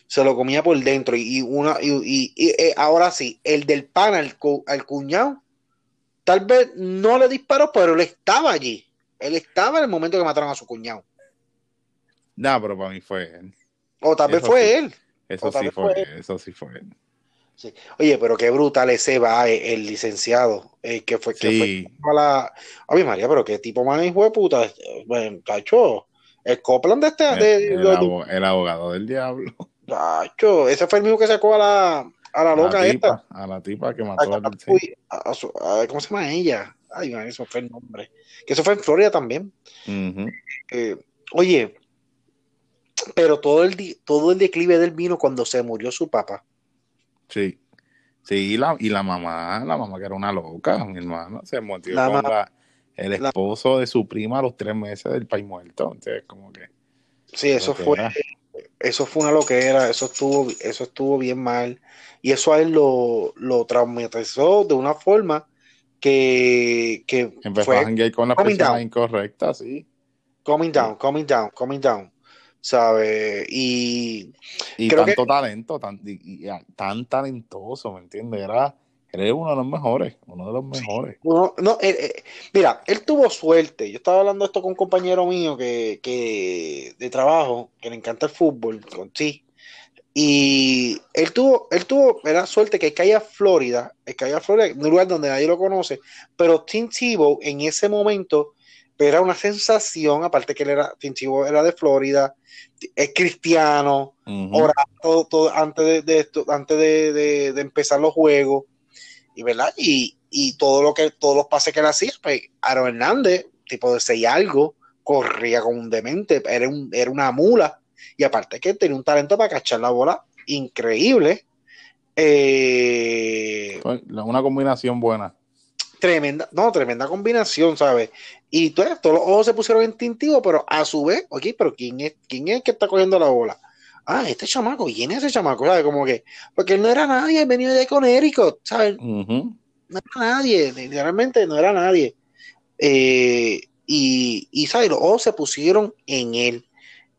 se lo comía por dentro. Y, una, y, eh, ahora sí, el del pan al, al cuñado, tal vez no le disparó, pero él estaba allí. Él estaba en el momento que mataron a su cuñado. No, pero para mí fue él. O tal vez fue él. Eso sí fue, eso sí fue él. Oye, pero qué brutal ese va eh, el licenciado, eh, que fue que fue a la. Oye, María, pero qué tipo más hijo de puta. Bueno, cacho, el Copland de este. El, abogado del diablo. Cacho, ese fue el mismo que sacó a la, a la loca esta. A la tipa que mató a, a, ¿Cómo se llama ella? Ay, eso fue el nombre. Que eso fue en Florida también. Eh, oye, pero todo el, todo el declive del vino cuando se murió su papá. Sí. Sí, y la, y la mamá, la mamá que era una loca, mi hermano, se murió con el esposo de su prima a los tres meses del país muerto. Entonces, como que. Sí, eso fue. Eso fue una loquera, eso estuvo, eso estuvo bien mal. Y eso a él lo, lo traumatizó de una forma que, que fue a con la persona incorrecta, sí. Coming down, coming down, coming down. ¿Sabe? Y, y tanto talento, tan, y, tan talentoso, ¿me entiendes? Era, era uno de los mejores, uno de los mejores. no, eh, eh, mira, él tuvo suerte. Yo estaba hablando esto con un compañero mío que, que de trabajo, que le encanta el fútbol, con sí. Y él tuvo, él tuvo era suerte que caía Florida, caía Florida, un lugar donde nadie lo conoce, pero Tim Tebow en ese momento era una sensación, aparte que él era, Tebow era de Florida, es cristiano, orando todo, antes de, esto, antes de, empezar los juegos, y verdad, y, todo lo que, todos los pases que él hacía, pues Aaron Hernández, tipo de seis algo, corría como un demente, era, un, era una mula y aparte que tenía un talento para cachar la bola increíble. Eh, una combinación buena. Tremenda, no, tremenda combinación, ¿sabes? Y todos los ojos se pusieron en tintivo, pero a su vez, ok, pero ¿quién es, quién es el que está cogiendo la bola? Ah, este chamaco, ¿quién es ese chamaco? ¿Sabes? Como que, porque él no era nadie, él venía de Connecticut, ¿sabes? No era nadie, literalmente no era nadie. Eh, y, y, ¿sabes? Los ojos se pusieron en él.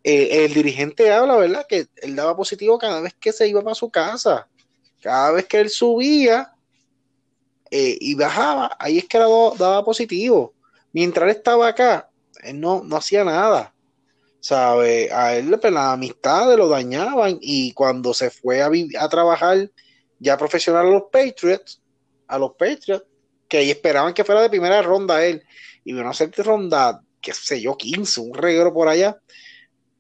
Eh, el dirigente habla, ¿verdad? Que él daba positivo cada vez que se iba para su casa. Cada vez que él subía eh, y bajaba, ahí es que daba, positivo. Mientras él estaba acá, él no, no hacía nada. ¿Sabe? A él pues, las amistades lo dañaban y cuando se fue a, a trabajar ya profesional a los Patriots, a los Patriots, que ahí esperaban que fuera de primera ronda él, y vino a hacer ronda, qué sé yo, 15, un reguero por allá,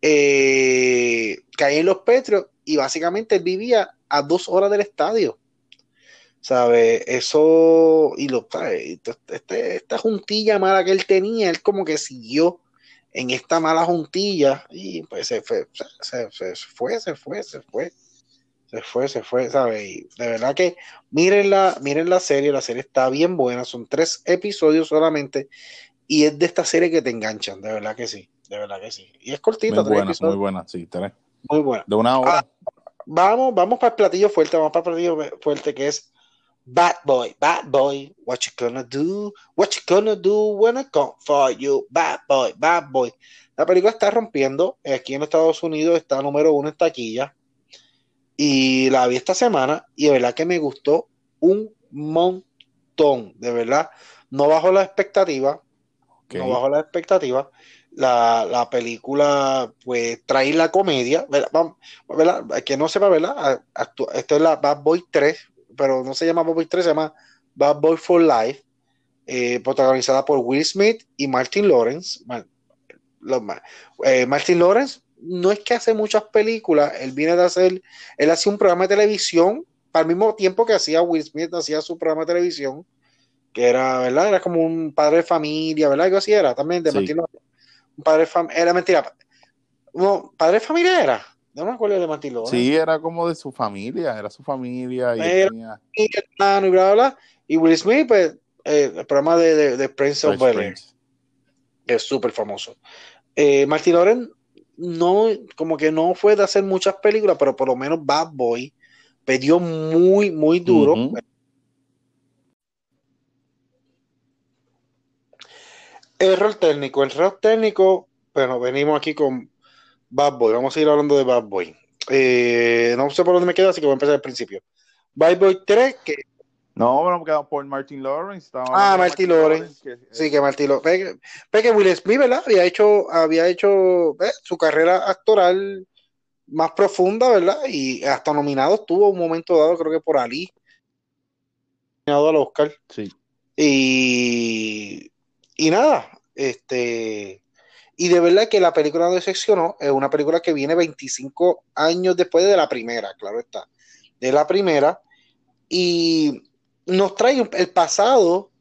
eh, en los Petros y básicamente él vivía a dos horas del estadio. ¿Sabe? Eso, y lo, este, esta juntilla mala que él tenía, él como que siguió en esta mala juntilla y pues se fue, se, fue, se fue, se fue, se fue, se fue, ¿sabe? Y de verdad que miren la, miren la serie, la serie está bien buena, son tres episodios solamente y es de esta serie que te enganchan, de verdad que sí de verdad que sí. Y es cortita. Muy buena, muy buena, sí, tres. Muy buena. De una hora. Ah, vamos, vamos para el platillo fuerte, vamos para el platillo fuerte que es Bad boy, bad boy, what you gonna do? What you gonna do when I come for you? Bad boy, bad boy. La película está rompiendo. Aquí en Estados Unidos está número uno en taquilla. Y la vi esta semana y de verdad que me gustó un montón. De verdad, no bajo la expectativa. No bajo la expectativa. La, película, pues, trae la comedia. ¿verdad? Que no sepa, ¿verdad? Esto es la Bad Boy 3, pero no se llama Bad Boy 3, se llama Bad Boy for Life. Eh, protagonizada por Will Smith y Martin Lawrence. Eh, Martin Lawrence no es que hace muchas películas, él viene de hacer, él hacía un programa de televisión al mismo tiempo que hacía Will Smith, hacía su programa de televisión, que era, ¿verdad? Era como un padre de familia, ¿verdad? Algo así era también, de Martin Lawrence. Un padre de familia, era mentira. No, padre de familia era. No me acuerdo de Lawrence. Sí, era como de su familia, era su familia. Y, tenía... y, bla, bla, bla. y Will Smith, pues, eh, el programa de, de, Prince of Bel es súper famoso. Eh, Martin Loren no, como que no fue de hacer muchas películas, pero por lo menos Bad Boy pedió muy, muy duro. Error técnico, el error técnico, bueno, venimos aquí con Bad Boy, vamos a ir hablando de Bad Boy. Eh, no sé por dónde me quedo, así que voy a empezar al principio. Bad Boy 3, que no, bueno, quedado por Martin Lawrence. Ah, Martin Lawrence. sí, que Martin Lawrence. que Will Smith, ¿verdad? Había hecho, había hecho su carrera actoral más profunda, ¿verdad? Y hasta nominado estuvo un momento dado, creo que por Ali. Nominado al Oscar. Sí. Y, y nada, este. Y de verdad que la película no decepcionó. Es una película que viene 25 años después de la primera, claro está. De la primera. Y nos trae el pasado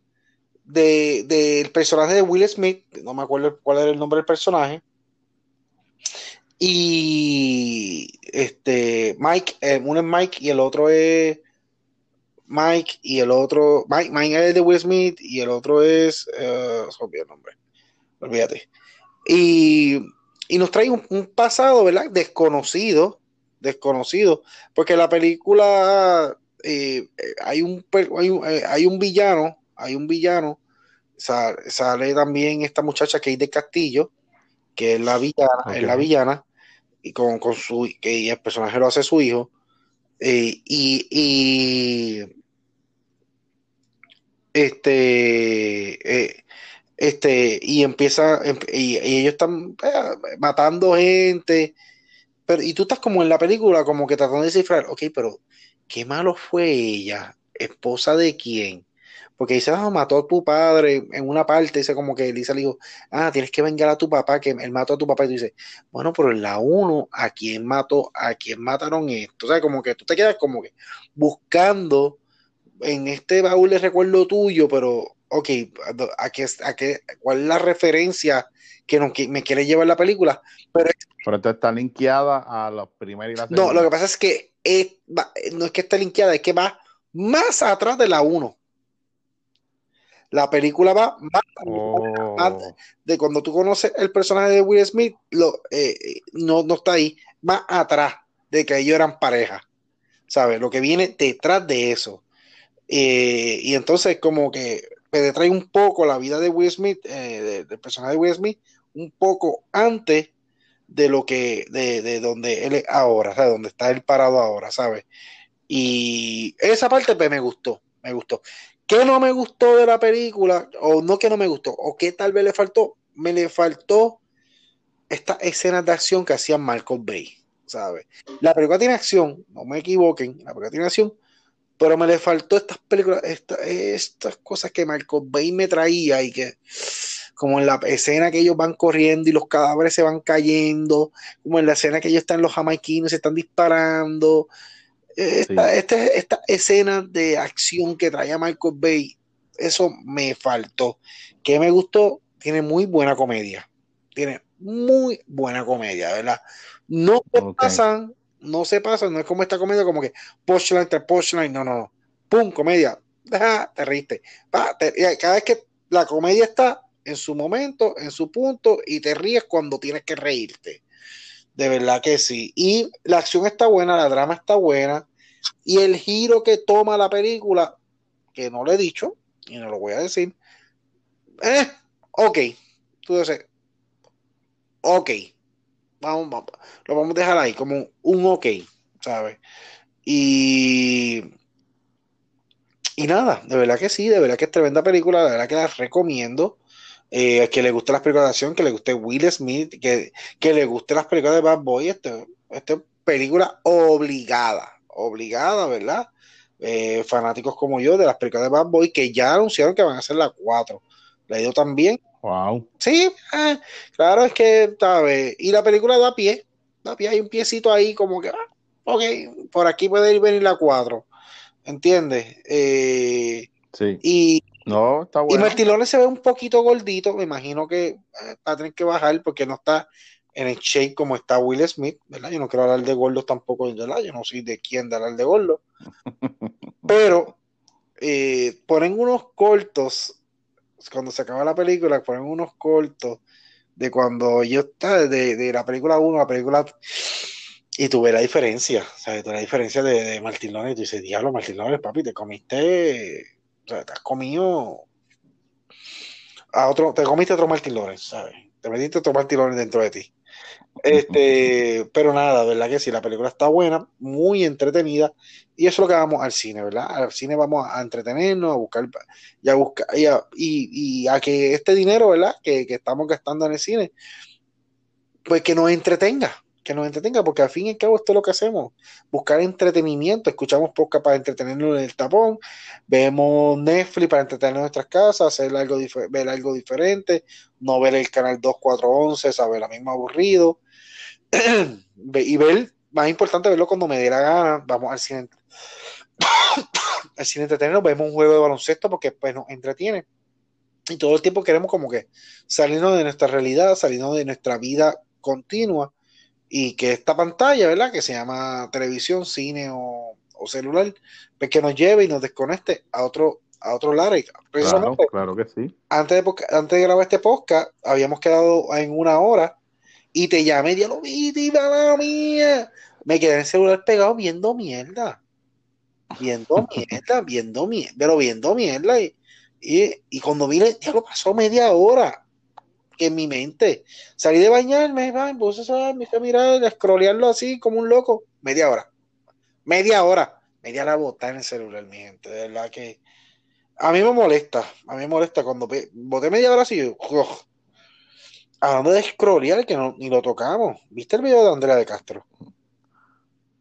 del personaje de Will Smith, no me acuerdo cuál era el nombre del personaje, y este Mike, eh, uno es Mike y el otro es Mike y el otro, Mike, Mike es de Will Smith y el otro es, uh, el nombre, olvídate. Y, y nos trae un, pasado, ¿verdad? Desconocido, desconocido, porque la película eh, hay, un, eh, hay, un, villano, hay un villano, sale, también esta muchacha que es de Castillo, que es la villana, es la villana, y con, su, que el personaje lo hace su hijo, eh, y, este, este, y empieza, em, y, ellos están matando gente, pero, y tú estás como en la película, como que tratando de descifrar, ok, pero qué malo fue ella, esposa de quién. Porque dice, ah, mató a tu padre en una parte, dice como que Elisa le dijo, ah, tienes que vengar a tu papá, que él mató a tu papá. Y tú dices, bueno, pero en la 1, ¿a quién mató? ¿A quién mataron esto? O sea, como que tú te quedas como que buscando en este baúl de recuerdo tuyo, pero, ok, ¿a qué, a qué, ¿cuál es la referencia que, no, me quiere llevar la película? Pero, pero esto está linkeada a la primera y la segunda. No, lo que pasa es que no es que esté linkeada, es que va más atrás de la 1. La película va más, oh. de cuando tú conoces el personaje de Will Smith, lo, eh, no, no está ahí, más atrás de que ellos eran pareja. ¿Sabes? Lo que viene detrás de eso. Eh, y entonces, como que me trae un poco la vida de Will Smith, eh, del personaje de Will Smith, un poco antes de lo que, de, de donde él es ahora, ¿sabes? Donde está él parado ahora, ¿sabes? Y esa parte pues, me gustó, me gustó. ¿Qué no me gustó de la película? O no que no me gustó, o qué tal vez le faltó, me le faltó estas escenas de acción que hacía Marco Bay, ¿sabes? La película tiene acción, no me equivoquen, la película tiene acción, pero me le faltó estas películas, estas cosas que Marco Bay me traía y que como en la escena que ellos van corriendo y los cadáveres se van cayendo, como en la escena que ellos están los jamaiquinos, se están disparando. Esta, esta, escena de acción que traía Michael Bay, eso me faltó. Que me gustó, tiene muy buena comedia. Tiene muy buena comedia, ¿verdad? No pasan, no se pasan, no es como esta comedia como que punchline tras punchline, no, no, no. Pum, comedia. te riste. cada vez que la comedia está, en su momento, en su punto, y te ríes cuando tienes que reírte. De verdad que sí. Y la acción está buena, la drama está buena, y el giro que toma la película que no le he dicho y no lo voy a decir. Eh, ok, tú dices, ok, vamos, vamos, lo vamos a dejar ahí como un ok, ¿sabes? Y, y nada, de verdad que sí, de verdad que es tremenda película, de verdad que la recomiendo. Eh, que le guste las películas de acción, que le guste Will Smith, que, que le guste las películas de Bad Boy, este, esta película obligada, obligada, ¿verdad? Eh, fanáticos como yo de las películas de Bad Boy que ya anunciaron que van a ser las cuatro. La he ido también. Wow. Sí, eh, claro, es que, ¿sabes? Y la película da pie, da pie, hay un piecito ahí como que, ah, ok, por aquí puede ir venir la cuatro. ¿Entiendes? Eh, sí. Y, no, está bueno. Y Martilones se ve un poquito gordito, me imagino que va a tener que bajar porque no está en el shape como está Will Smith, ¿verdad? Yo no quiero hablar de gordos tampoco, ¿verdad? Yo no soy de quién de hablar de gordo. Pero eh, ponen unos cortos, cuando se acaba la película, ponen unos cortos de cuando yo estaba, de, de la película 1 la película y tuve la diferencia, ¿sabes? Tuve la diferencia de, de Martín. Y tú dices, diablo, Martín Lones, papi, te comiste o sea, te has comido a otro, te comiste otro Martin Lawrence, ¿sabes? Te metiste otro Martin Lawrence dentro de ti. Este, pero nada, verdad que sí, la película está buena, muy entretenida, y eso es lo que vamos al cine, ¿verdad? Al cine vamos a entretenernos, a buscar, y a buscar, y a, y, a que este dinero, ¿verdad? Que, que estamos gastando en el cine, pues que nos entretenga, que nos entretenga, porque al fin y al cabo esto es lo que hacemos, buscar entretenimiento, escuchamos podcast para entretenernos en el tapón, vemos Netflix para entretenernos en nuestras casas, hacer algo ver algo diferente, no ver el canal 2411, saber la misma aburrido, y ver, más importante verlo cuando me dé la gana, vamos al cine, al cine entretenernos, vemos un juego de baloncesto porque pues nos entretiene. Y todo el tiempo queremos como que salirnos de nuestra realidad, salirnos de nuestra vida continua y que esta pantalla, ¿verdad? Que se llama televisión, cine o, celular, pues que nos lleve y nos desconecte a otro a otro lado. Claro, claro que sí. Antes de, antes de grabar este podcast, habíamos quedado en una hora y te llamé y ya lo vi, la mía. Me quedé en el celular pegado viendo mierda. Viendo mierda, viendo mierda, pero viendo mierda. Y, y, y cuando vine, ya lo pasó media hora que en mi mente. Salí de bañarme, me puse a, mirar, a scrollearlo así como un loco. Media hora. Media hora. Media hora botar en el celular, mi gente. De verdad que a mí me molesta. A mí me molesta cuando boté media hora así. Hablando de scrollear, que no, ni lo tocamos. ¿Viste el video de Andrea de Castro?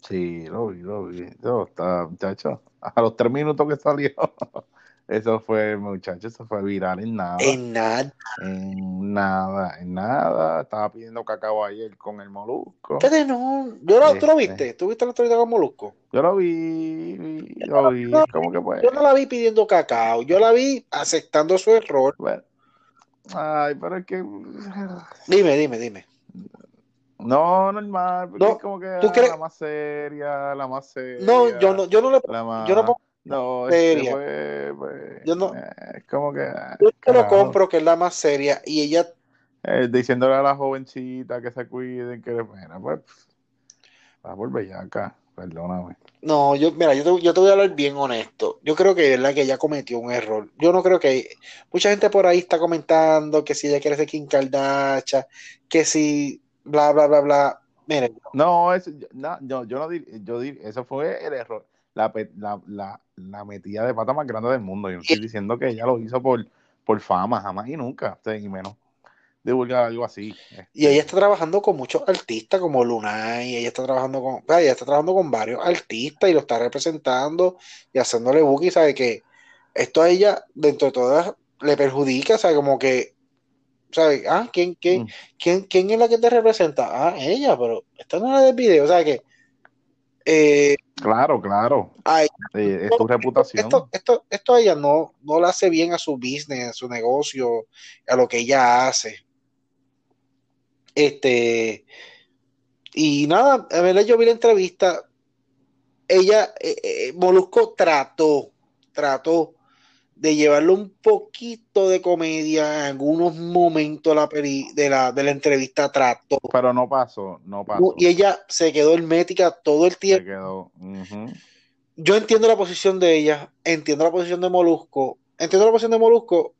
Sí, lo vi, lo vi. está, muchacho. A los tres minutos que salió. Eso fue, muchachos, eso fue viral en nada. En nada. En nada, en nada. Estaba pidiendo cacao ayer con el molusco. ¿Qué no? Yo lo, ¿Tú lo este. viste? ¿Tú viste la historia con molusco? Yo lo vi, lo vi, ¿cómo que fue? Yo no la vi pidiendo cacao, yo la vi aceptando su error. Ay, pero es que... Dime, dime, dime. No, normal, porque es como que ¿tú crees? la más seria, la más seria. No, yo no, yo no le yo no pongo no, seria. Pues, yo no. Es como que. Yo te lo compro, que es la más seria, y ella. Eh, diciéndole a la jovencita que se cuiden, que bueno, pues. Va a volver ya acá, perdóname. No, yo, mira, yo te, yo te voy a hablar bien honesto. Yo creo que es verdad que ella cometió un error. Yo no creo que. Mucha gente por ahí está comentando que si ella quiere ser Kim Kardashian, que si. bla, bla, bla, bla. Miren. No, eso, no, yo, yo no di, yo di, eso fue el error la, la, la, la, metida de pata más grande del mundo. Yo no estoy diciendo que ella lo hizo por, por fama, jamás y nunca, y menos divulgar algo así. Y ella está trabajando con muchos artistas como Lunay, ella está trabajando con, ella está trabajando con varios artistas y lo está representando y haciéndole y sabe que esto a ella, dentro de todas, le perjudica, sabe como que, sabe, ah, ¿quién, quién, mm. quién, quién es la que te representa? Ah, ella, pero esta no es la del video, o sea que eh, claro, claro. es tu reputación. Esto, esto, esto a ella no, no le hace bien a su business, a su negocio, a lo que ella hace. Este, y nada, a ver, yo vi la entrevista. Ella, eh, eh, Molusco trató, trató de llevarle un poquito de comedia en algunos momentos de la, de la, de la entrevista trató. Pero no pasó, no pasó. Y ella se quedó hermética todo el tiempo. Se quedó. yo entiendo la posición de ella, entiendo la posición de Molusco, entiendo la posición de Molusco,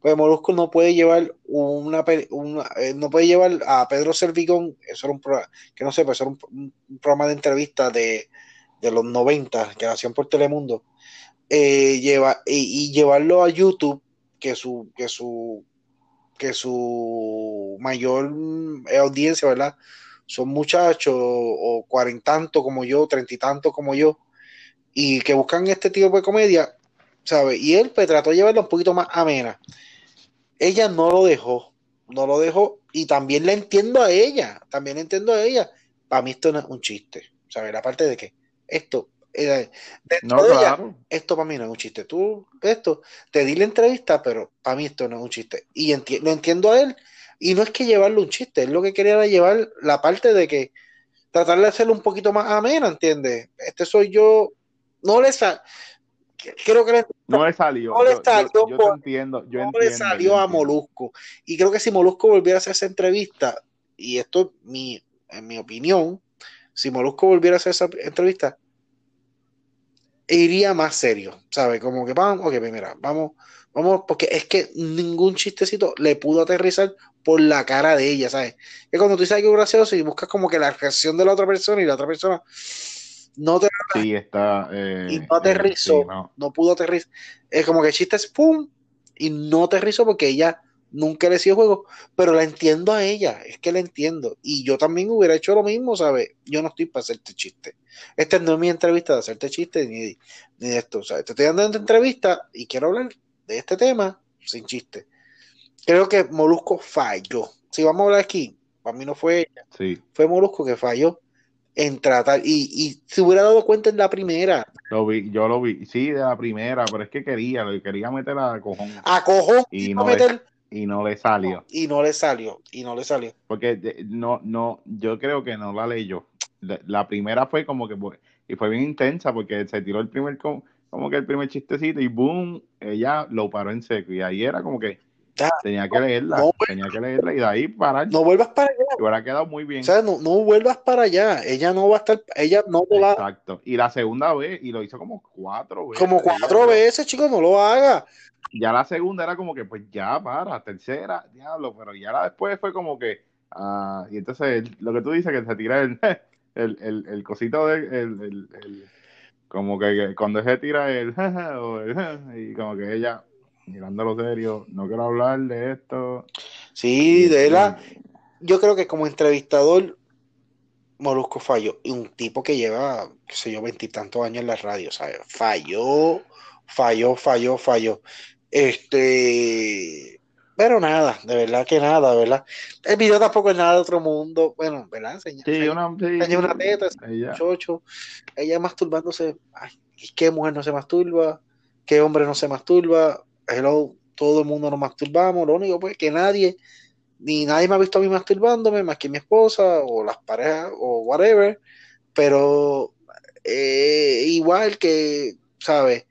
pues Molusco no puede llevar una, eh, no puede llevar a Pedro Servigón, eso era un programa, que no sé, era un, programa de entrevistas de, los 90 que hacían por Telemundo, eh, lleva, y, llevarlo a YouTube, que su, que su, que su mayor eh, audiencia, ¿verdad? Son muchachos o cuarentantos como yo, treinta y tantos como yo, y que buscan este tipo de comedia, ¿sabes? Y él pues, trató de llevarla un poquito más amena. Ella no lo dejó, no lo dejó, y también la entiendo a ella, también entiendo a ella. Para mí esto no es un chiste, ¿sabes? La parte de que esto, eh, no, esto para mí no es un chiste. Tú, esto, te di la entrevista, pero para mí esto no es un chiste. Y lo entiendo a él, y no es que llevarle un chiste, es lo que quería era llevar la parte de que tratar de hacerlo un poquito más amena, ¿entiendes? Este soy yo, no le. Creo que no le salió. No le salió, yo, entiendo, no le salió a Molusco. Y creo que si Molusco volviera a hacer esa entrevista, y esto mi, en mi opinión, si Molusco volviera a hacer esa entrevista, iría más serio, ¿sabes? Como que vamos, ok, pues mira, vamos, vamos, porque es que ningún chistecito le pudo aterrizar por la cara de ella, ¿sabes? Que cuando tú dices algo gracioso y buscas como que la reacción de la otra persona y la otra persona no te sí, está, eh, y no aterrizó, no. pudo aterrizar. Es como que el chiste es pum y no aterrizó porque ella nunca le sido juego, pero la entiendo a ella, es que la entiendo. Y yo también hubiera hecho lo mismo, ¿sabes? Yo no estoy para hacerte chiste. Esta no es mi entrevista de hacerte chiste ni, ni de esto. ¿sabes? Te estoy dando esta entrevista y quiero hablar de este tema sin chiste. Creo que Molusco falló. Si vamos a hablar aquí, para mí no fue ella, sí. fue Molusco que falló en tratar, y, y se hubiera dado cuenta en la primera. Lo vi, yo lo vi, sí, de la primera, pero es que quería, lo quería meter a cojón. A cojón y, no le, y no le salió. Y no le salió, y no le salió. Porque no, no, yo creo que no la leyó. La, la primera fue como que, y fue bien intensa porque se tiró el primer, como que el primer chistecito y boom, ella lo paró en seco. Y ahí era como que, tenía que leerla, tenía que leerla y de ahí parar. No vuelvas para allá. Y hubiera quedado muy bien. O sea, no, no, vuelvas para allá. Ella no va a estar, ella no va. Exacto. Y la segunda vez, y lo hizo como cuatro veces. Como cuatro veces, chicos, no lo haga. Ya la segunda era como que, pues ya para, tercera, diablo, pero ya la después fue como que, ah, y entonces lo que tú dices, que se tira el, el, el, el cosito de, el, el, como que, cuando se tira el, y como que ella, mirándolo serio, no quiero hablar de esto. Sí, de la, yo creo que como entrevistador, Molusco falló. Y un tipo que lleva, qué sé yo, veintitantos años en la radio, ¿sabes? Falló, falló, falló, falló. Este, pero nada, de verdad que nada, ¿verdad? El video tampoco es nada de otro mundo. Bueno, ¿verdad? Enseña, sí, una, una teta, ella. Chocho, ella masturbándose. Ay, ¿Qué mujer no se masturba? ¿Qué hombre no se masturba? Hello, todo el mundo nos masturbamos, lo único pues que nadie, ni nadie me ha visto a mí masturbándome más que mi esposa o las parejas o whatever, pero eh, igual que, ¿sabes?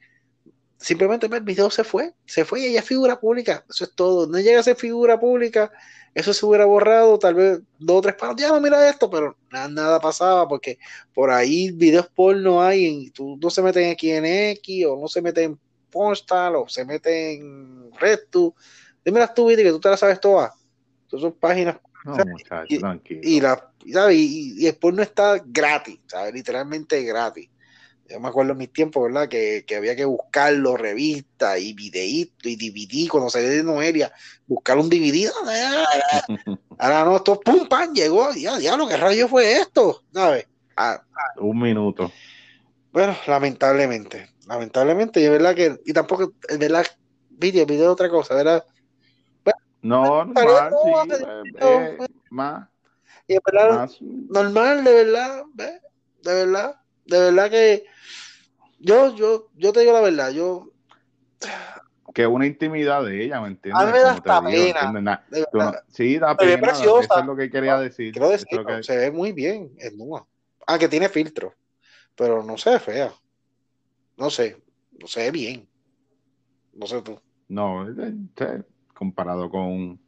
Simplemente el video se fue, se fue y ella es figura pública, eso es todo, no llega a ser figura pública, eso se hubiera borrado, tal vez dos o tres palos, ya no mira esto, pero nada, nada pasaba porque por ahí videos porno hay, y tú no se meten aquí en X o no se meten Postal o se mete en RedTube. Dime tú, que tú te la sabes todas. son páginas. No, y, y, la, y, y, el porno está gratis, ¿sabes? literalmente gratis. Yo me acuerdo en mis tiempos, ¿verdad? Que, que había que buscarlo, revistas y videitos y DVD cuando salía de Noelia, buscar un DVD. Ahora no, esto pum, pan, llegó. Ya, ya, lo que rayo fue esto, ¿sabes? Ah, ah. un minuto. Bueno, lamentablemente lamentablemente, y es verdad que, y tampoco, es verdad, vídeo, video otra cosa, ¿verdad? no, normal, sí, eh, eh, más. Y es verdad, normal, de verdad, ¿ves? de verdad, de verdad que yo, yo, yo te digo la verdad, yo que es una intimidad de ella, ¿me entiendes? A mí me da pena. sí, da pena. Eso es lo que quería decir. Quiero decir, que... se ve muy bien, es nueva. Aunque tiene filtro, pero no se ve fea. No sé, no sé bien. No sé tú. No, comparado con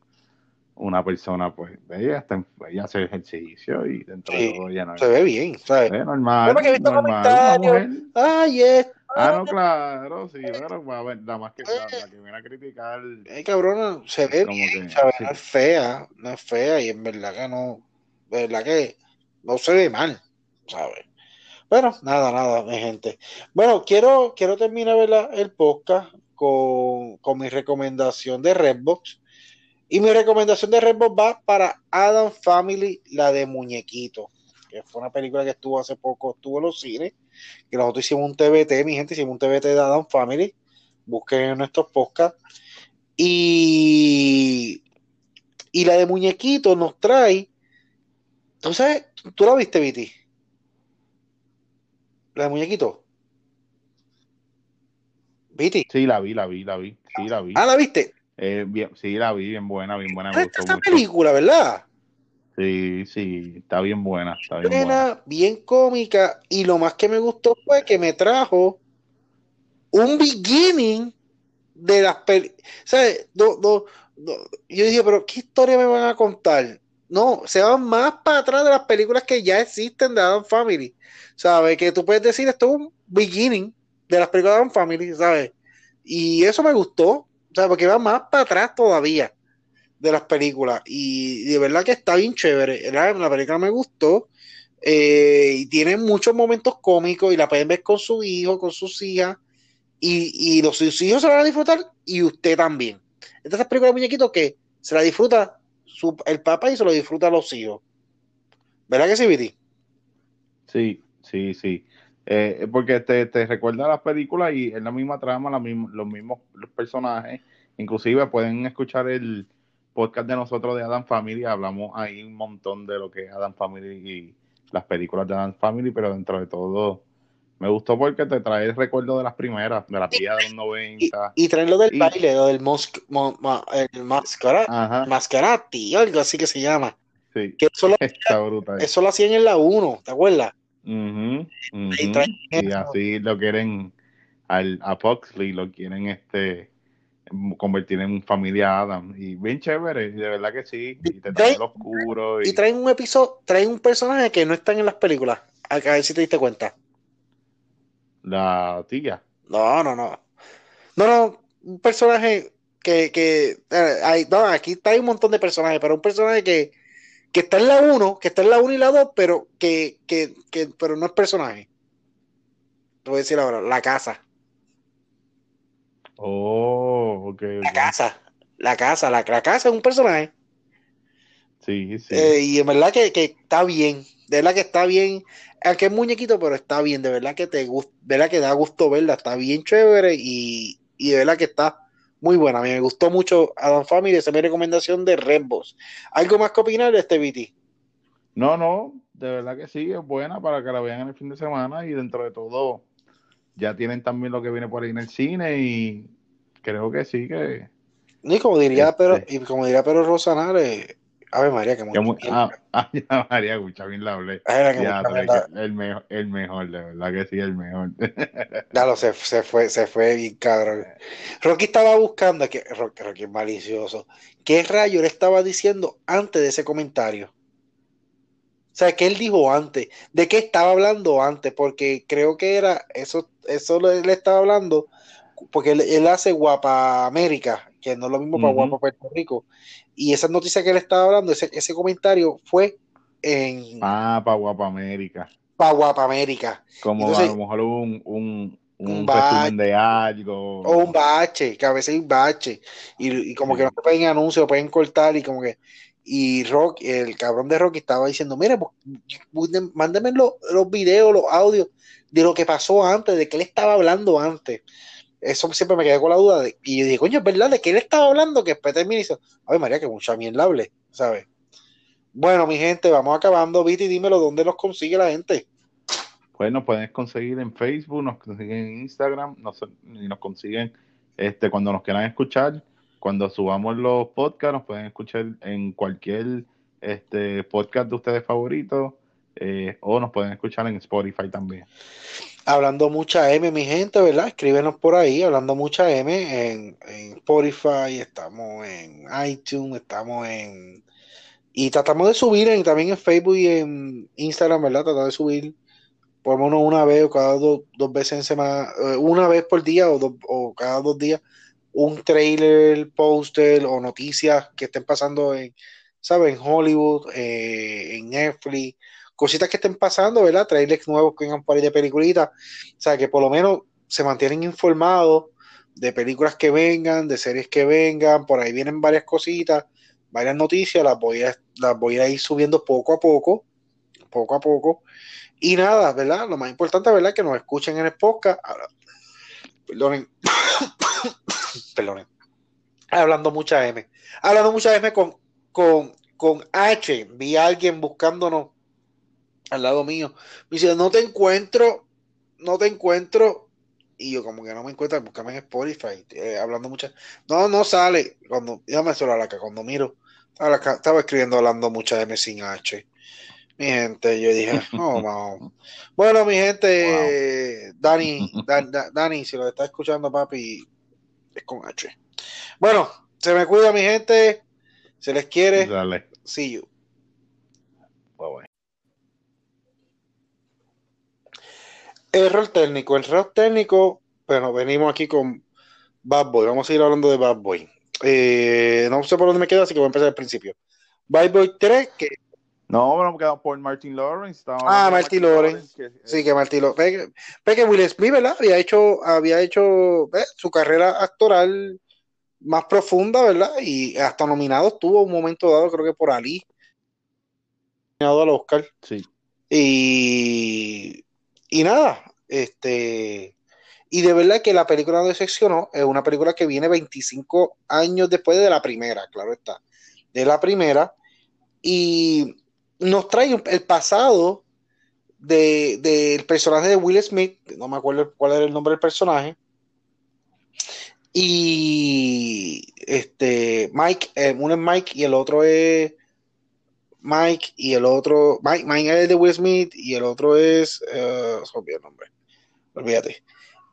una persona, pues, ella, está, ella hace ejercicio y dentro de todo ya no Se ve bien, ¿sabes? Es normal. normal Ay, es. Ah, no, claro, sí, pero va a ver, nada más que la, la, que viene a criticar. Ay, cabrona, se ve bien, ¿sabes? No es fea, no es fea y en verdad que no, de verdad que no se ve mal, ¿sabes? Bueno, nada, nada, mi gente. Bueno, quiero, quiero terminar el podcast con, con mi recomendación de Redbox y mi recomendación de Redbox va para Adam Family, la de Muñequito, que fue una película que estuvo hace poco, estuvo en los cines, que nosotros hicimos un TBT, mi gente, hicimos un TBT de Adam Family, busquen en nuestros podcasts. Y, y la de Muñequito nos trae, ¿tú sabes? ¿Tú la viste, Viti? La de Muñequito. Viti. Sí, la vi, la vi, la vi. Sí, la vi. Ah, ¿la viste? Eh, bien, sí, la vi, bien buena, bien buena. Me gustó esta película, ¿verdad? Sí, sí, está bien buena. Está bien buena, bien cómica. Y lo más que me gustó fue que me trajo un beginning de las películas. ¿Sabes? yo dije, pero ¿qué historia me van a contar? No, se van más para atrás de las películas que ya existen de Adam Family. ¿Sabes? Que tú puedes decir, esto es un beginning de las películas de Adam Family, ¿sabes? Y eso me gustó sea, porque va más para atrás todavía de las películas. Y de verdad que está bien chévere. La, película me gustó. Eh, y tiene muchos momentos cómicos y la pueden ver con su hijo, con sus hijas. Y, los sus hijos se van a disfrutar y usted también. Esta es película de muñequitos que se la disfruta el papá y se lo disfruta los hijos. ¿Verdad que sí, Viti? Sí, sí, sí. Eh, porque te, te, recuerda las películas y es la misma trama, la los mismos personajes. Inclusive pueden escuchar el podcast de nosotros de Adam Family, hablamos ahí un montón de lo que es Adam Family y las películas de Adam Family, pero dentro de todo me gustó porque te trae el recuerdo de las primeras, de las vías de los 90. Y, y traen lo del baile, lo del mosc, el mascarati, algo así que se llama. Sí, que eso, lo, eso lo hacían en la 1, ¿te acuerdas? Y así lo quieren al, a Foxley, lo quieren este convertir en familia Adam. Y bien chévere, de verdad que sí. Y te traen, oscuro. Y... traen un episodio, traen un personaje que no están en las películas. A ver si te diste cuenta. La tía. No, no, no. No, no, un personaje que, que eh, hay, no, aquí está hay un montón de personajes, pero un personaje que, que está en la 1, que está en la 1 y la 2, pero que, que, que, pero no es personaje. Te voy a decir ahora, la casa. Oh, ok. La casa, la casa, la, casa es un personaje. Sí, sí. Eh, y en verdad que, que, está bien, de verdad que está bien, aunque es muñequito, pero está bien, de verdad que te gusta, de verdad que da gusto verla, está bien chévere y, y de verdad que está muy buena. A mí me gustó mucho Adam Family, esa es mi recomendación de Redbox. ¿Algo más que opinar de este BT? No, no, de verdad que sí, es buena para que la vean en el fin de semana y dentro de todo ya tienen también lo que viene por ahí en el cine y creo que sí que... Y como diría, pero, este y como diría Pero Rosanare, Ave María, que mucho ah, ah, María, escucha bien la hablé. el, mejor, el mejor, de verdad que sí, el mejor. Claro, se, se fue, se fue bien cabrón. Rocky estaba buscando, que Rocky, Rocky es malicioso. ¿Qué rayo le estaba diciendo antes de ese comentario? O sea, ¿qué él dijo antes? ¿De qué estaba hablando antes? Porque creo que era, eso, eso le, estaba hablando, porque él, hace Guapa América, que no es lo mismo para Guapa Puerto Rico y esa noticia que él estaba hablando, ese, ese comentario fue en. Ah, para Guapa América. Para Guapa América. Como a lo mejor un, un, un, resumen de algo. O un bache, que a veces hay un bache. Y, y como que no pueden anuncios, lo pueden cortar y como que. Y Rock, el cabrón de Rocky estaba diciendo: Mire, pues, mándenme los, los videos, los audios de lo que pasó antes, de que él estaba hablando antes eso siempre me quedé con la duda. Y yo dije, coño, es verdad, ¿de qué él estaba hablando? Que después termina y dice, ay María, que mucha mierda hable, ¿sabes? Bueno, mi gente, vamos acabando. Viti, dímelo, ¿dónde nos consigue la gente? Pues nos pueden conseguir en Facebook, nos consiguen en Instagram, nos, nos consiguen este, cuando nos quieran escuchar. Cuando subamos los podcasts, nos pueden escuchar en cualquier este, podcast de ustedes favoritos. Eh, o nos pueden escuchar en Spotify también. Hablando mucha M, mi gente, ¿verdad? Escríbenos por ahí, hablando mucha M en, Spotify, estamos en iTunes, estamos en... Y tratamos de subir en, también en Facebook y en Instagram, ¿verdad? Tratamos de subir por lo menos una vez o cada dos, veces en semana, eh, una vez por día o, o cada dos días, un trailer, póster o noticias que estén pasando en, ¿sabes? En Hollywood, eh, en Netflix, cositas que estén pasando, ¿verdad? Trailers nuevos que vengan por ahí de peliculitas, o sea, que por lo menos se mantienen informados de películas que vengan, de series que vengan, por ahí vienen varias cositas, varias noticias, las voy a, las voy a ir subiendo poco a poco, poco a poco. Y nada, ¿verdad? Lo más importante, ¿verdad? Que nos escuchen en el podcast. Perdonen. Perdonen. Hablando mucha M. Hablando mucha M con, con, con H. Vi a alguien buscándonos al lado mío. Me dice, no te encuentro, no te encuentro. Y yo como que no me encuentro, búscame en Spotify, eh, hablando mucha. No, no sale. Cuando, me solo a la que cuando miro, estaba, escribiendo hablando mucha M sin H. Mi gente, yo dije, oh, wow. Bueno, mi gente, Dani, Dani, si lo está escuchando, papi, es con H. Bueno, se me cuida, mi gente. Se les quiere. Dale. See you. Error técnico. El error técnico, bueno, venimos aquí con Bad Boy. Vamos a ir hablando de Bad Boy. Eh, no sé por dónde me quedo, así que voy a empezar al principio. Bad Boy 3, que. No, bueno, me quedamos por Martin Lawrence. Ah, Martin Lawrence. sí, que Martin Lawrence. que Will Smith, ¿verdad? Había hecho, había hecho su carrera actoral más profunda, ¿verdad? Y hasta nominado estuvo un momento dado, creo que por Ali. Nominado al Oscar. Sí. Y y nada, este, y de verdad que la película no decepcionó, es una película que viene 25 años después de la primera, claro está, de la primera, y nos trae el pasado del personaje de Will Smith, no me acuerdo cuál era el nombre del personaje, y este Mike, eh, uno es Mike y el otro es Mike y el otro, Mike, Mike es de Will Smith y el otro es, uh, el nombre, olvídate.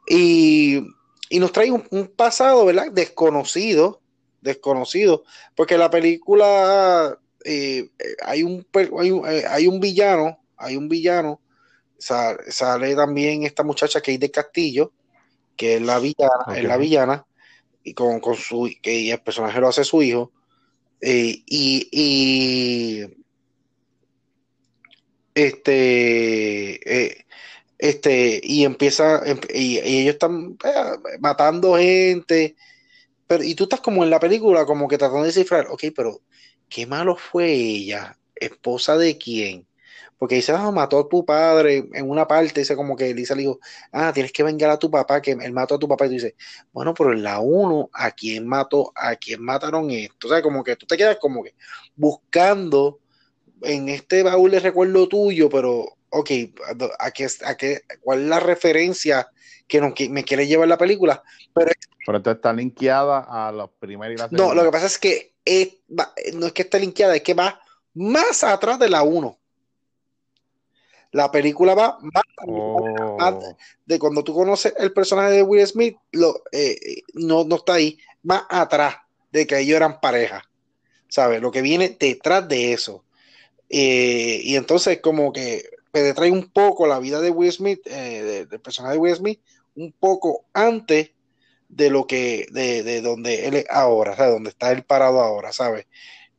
Y, y nos trae un, pasado, ¿verdad? Desconocido, desconocido, porque la película eh, hay, un, hay, un, eh, hay un villano, hay un villano, sale, también esta muchacha que es de Castillo, que es la villana, es la villana, y con, con su, que el personaje lo hace su hijo, eh, y, este, eh, este, y empieza, em, y, ellos están eh, matando gente, pero, y tú estás como en la película, como que tratando de descifrar, ok, pero qué malo fue ella, esposa de quién, porque dice, ah, mató a tu padre en una parte, dice como que Elisa le dijo, ah, tienes que vengar a tu papá, que él mató a tu papá, y tú dices, bueno, pero en la 1, ¿a quién mató? ¿A quién mataron esto? O sea, como que tú te quedas como que buscando en este baúl de recuerdo tuyo, pero, ok, ¿a qué, a qué, ¿cuál es la referencia que, no, me quiere llevar la película? Pero, pero esto está linkeada a la primera y la segunda. No, lo que pasa es que no es que esté linkeada, es que va más atrás de la 1. La película va más, oh. de cuando tú conoces el personaje de Will Smith, lo, eh, no, no está ahí, más atrás de que ellos eran pareja. ¿Sabes? Lo que viene detrás de eso. Eh, y entonces, como que trae un poco la vida de Will Smith, eh, del personaje de Will Smith, un poco antes de lo que, de, de donde él es ahora, ¿sabes? Donde está él parado ahora, ¿sabes?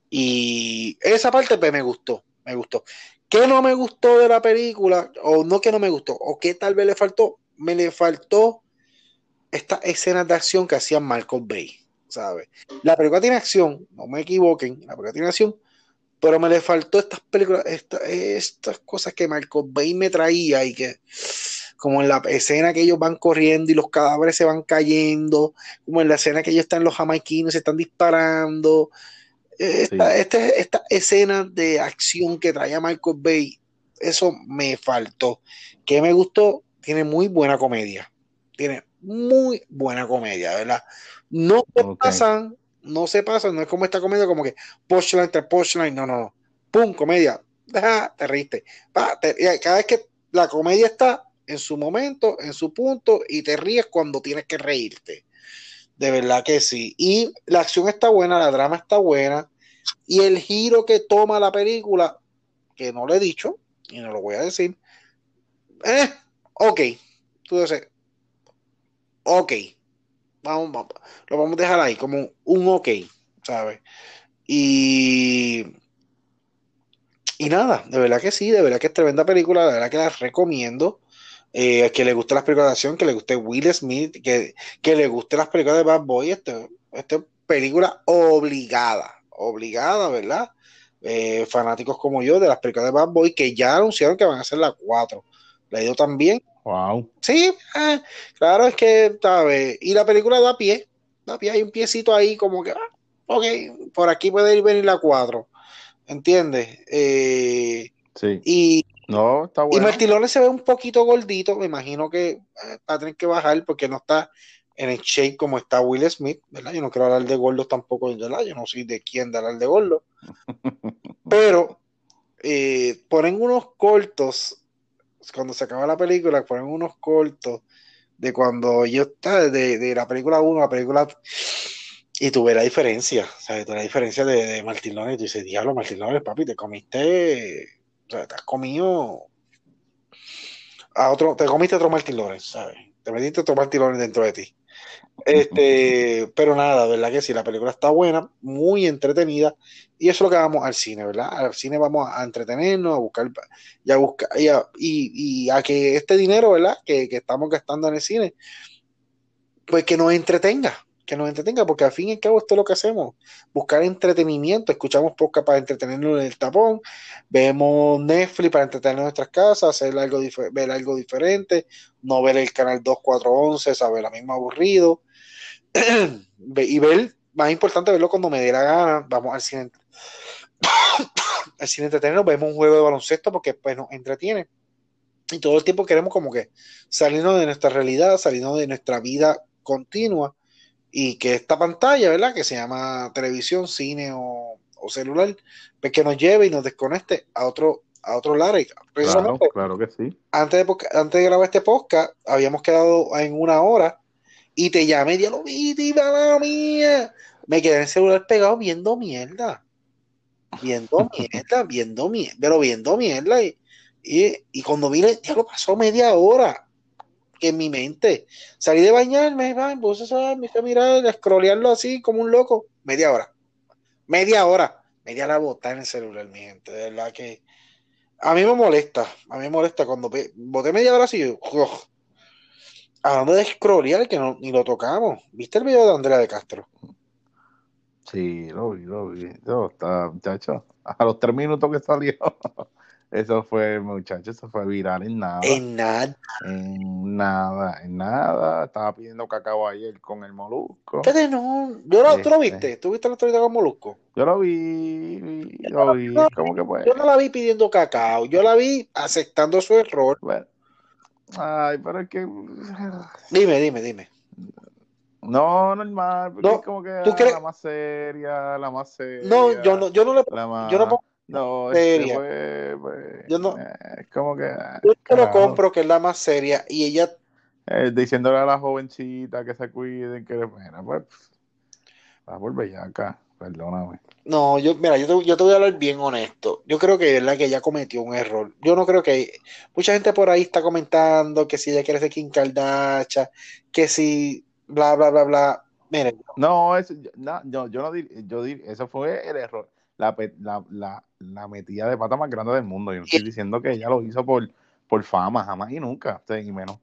Y esa parte pues, me gustó, me gustó. ¿Qué no me gustó de la película? O no que no me gustó, o qué tal vez le faltó. Me le faltó esta escena de acción que hacía Malcolm Bay, ¿sabes? La película tiene acción, no me equivoquen, la película tiene acción, pero me le faltó estas películas, estas cosas que Malcolm Bay me traía y que, como en la escena que ellos van corriendo y los cadáveres se van cayendo, como en la escena que ellos están los jamaiquinos, se están disparando, esta, esta, escena de acción que traía Michael Bay, eso me faltó. Que me gustó, tiene muy buena comedia. Tiene muy buena comedia, ¿verdad? No pasan, no se pasan, no es como esta comedia como que punchline tras punchline, no, no, no. Pum, comedia, te riste. cada vez que la comedia está en su momento, en su punto, y te ríes cuando tienes que reírte. De verdad que sí. Y la acción está buena, la drama está buena, y el giro que toma la película, que no le he dicho, y no lo voy a decir, eh, ok, tú dices, ok, vamos, vamos, lo vamos a dejar ahí como un ok, ¿sabes? Y y nada, de verdad que sí, de verdad que es tremenda película, de verdad que la recomiendo. Eh, que le guste las películas de acción, que le guste Will Smith, que, que le guste las películas de Bad Boy, esta este película obligada, obligada, ¿verdad? Eh, fanáticos como yo de las películas de Bad Boy que ya anunciaron que van a ser las cuatro. Le ha ido también. Wow. Sí, eh, claro, es que, ¿sabes? Y la película da pie, da pie, hay un piecito ahí como que, ah, ok, por aquí puede ir venir la cuatro. ¿entiendes? Eh, sí. Y, no, está bueno. y Martilones se ve un poquito gordito, me imagino que eh, va a tener que bajar porque no está en el shape como está Will Smith, ¿verdad? Yo no quiero hablar de gordos tampoco, ¿verdad? Yo no soy de quién de hablar de gordo. Pero eh, ponen unos cortos, cuando se acaba la película, ponen unos cortos de cuando yo estaba, de, de la película 1 a la película y tuve la diferencia, ¿sabes? Tuve la diferencia de, de Martín López. Tú dices, diablo, Martín López, papi, te comiste, o sea, te has comido a otro, te comiste otro Martín López, ¿sabes? Te metiste otro Martín López dentro de ti. Este, pero nada, ¿verdad que sí? La película está buena, muy entretenida. Y eso es lo que vamos al cine, ¿verdad? Al cine vamos a entretenernos, a buscar, y a buscar, y a, y, a que este dinero, ¿verdad? Que, que estamos gastando en el cine, pues que nos entretenga, que nos entretenga, porque al fin y al cabo esto es lo que hacemos, buscar entretenimiento, escuchamos podcast para entretenernos en el tapón, vemos Netflix para entretenernos en nuestras casas, hacer algo ver algo diferente, no ver el canal 2411, saber la misma aburrido, y ver, más importante verlo cuando me dé la gana, vamos al cine, al cine entretenernos, vemos un juego de baloncesto porque pues nos entretiene. Y todo el tiempo queremos como que salirnos de nuestra realidad, salirnos de nuestra vida continua y que esta pantalla, ¿verdad? Que se llama televisión, cine o, celular, pues que nos lleve y nos desconecte a otro a otro lado. Claro, claro que sí. Antes de, antes de grabar este podcast, habíamos quedado en una hora y te llamé, ya lo vi, la mía. Me quedé en el celular pegado viendo mierda. Viendo mierda, viendo mierda, pero viendo mierda. Y, y, cuando vine, ya lo pasó media hora en mi mente. Salí de bañarme, me puse a, me a mirar, a scrollearlo así como un loco. Media hora. Media hora. Media hora botar en el celular, mi gente. De verdad que. A mí me molesta. A mí me molesta cuando boté media hora así. Hablando de scrollear, que no, ni lo tocamos. ¿Viste el video de Andrea de Castro? Sí, lo vi, lo vi. No, está, muchacho. A los tres minutos que salió. Eso fue, muchachos, eso fue viral en nada. En nada. En nada, en nada. Estaba pidiendo cacao ayer con el molusco. ¿Qué no? Yo lo, ¿Tú lo este. viste? ¿Tú viste la historia con molusco? Yo lo vi, yo lo vi. ¿Cómo que pues? Yo no la vi pidiendo cacao. Yo la vi aceptando su error. Ay, pero es que. Dime, dime, dime. No, normal, porque no, es como que ¿tú crees? la más seria, la más seria. No, yo no, yo no le yo no no, este pues, yo no. Eh, es como que. Yo te lo compro, que es la más seria, y ella. Eh, diciéndole a la jovencita que se cuiden, que bueno, pues. Va a volver ya acá, perdóname. No, yo, mira, yo te, yo te voy a hablar bien honesto. Yo creo que verdad que ella cometió un error. Yo no creo que. Mucha gente por ahí está comentando que si ella quiere ser Kim Kardashian, que si. bla, bla, bla, bla. Miren. No, eso, no, yo, yo no yo eso fue el error la, la, la, metida de pata más grande del mundo. Yo no estoy diciendo que ella lo hizo por, por fama, jamás y nunca, y menos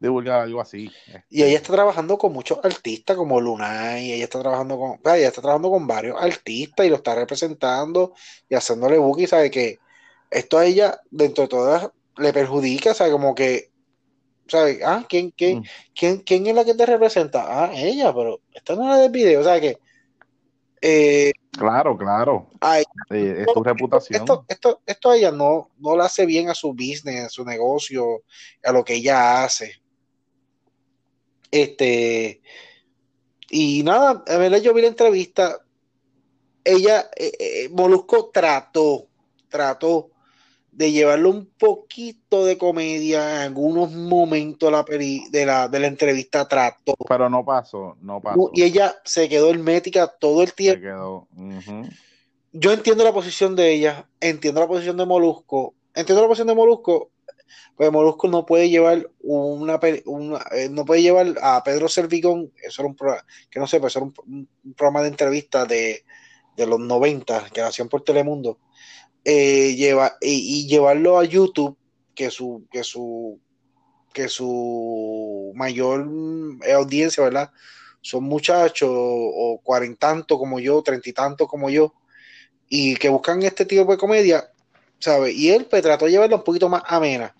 divulgar algo así. Y ella está trabajando con muchos artistas como Lunay, ella está trabajando con, ella está trabajando con varios artistas y lo está representando y haciéndole y sabe que esto a ella, dentro de todas, le perjudica, sabe como que, sabe, ah, ¿quién, quién, mm. quién, quién es la que te representa? Ah, ella, pero esta no es la del video, o sea que eh, claro, claro. es tu reputación. Esto, esto, esto a ella no, no le hace bien a su business, a su negocio, a lo que ella hace. Este, y nada, a ver, yo vi la entrevista. Ella, eh, eh, Molusco trató, trató de llevarlo un poquito de comedia en algunos momentos la de, la, de la entrevista trató. Pero no pasó, no pasó. Y ella se quedó hermética todo el tiempo. Se quedó. Yo entiendo la posición de ella, entiendo la posición de Molusco, entiendo la posición de Molusco, pues Molusco no puede llevar una, eh, no puede llevar a Pedro Servigón, eso era un programa, que no sé, pues un, programa de entrevista de, de los 90 que hacían por Telemundo eh, lleva, y, llevarlo a YouTube, que su, que su, que su mayor eh, audiencia, ¿verdad? Son muchachos o cuarentantos como yo, treinta y tantos como yo, y que buscan este tipo de comedia, ¿sabes? Y él pues, trató de llevarlo un poquito más amena.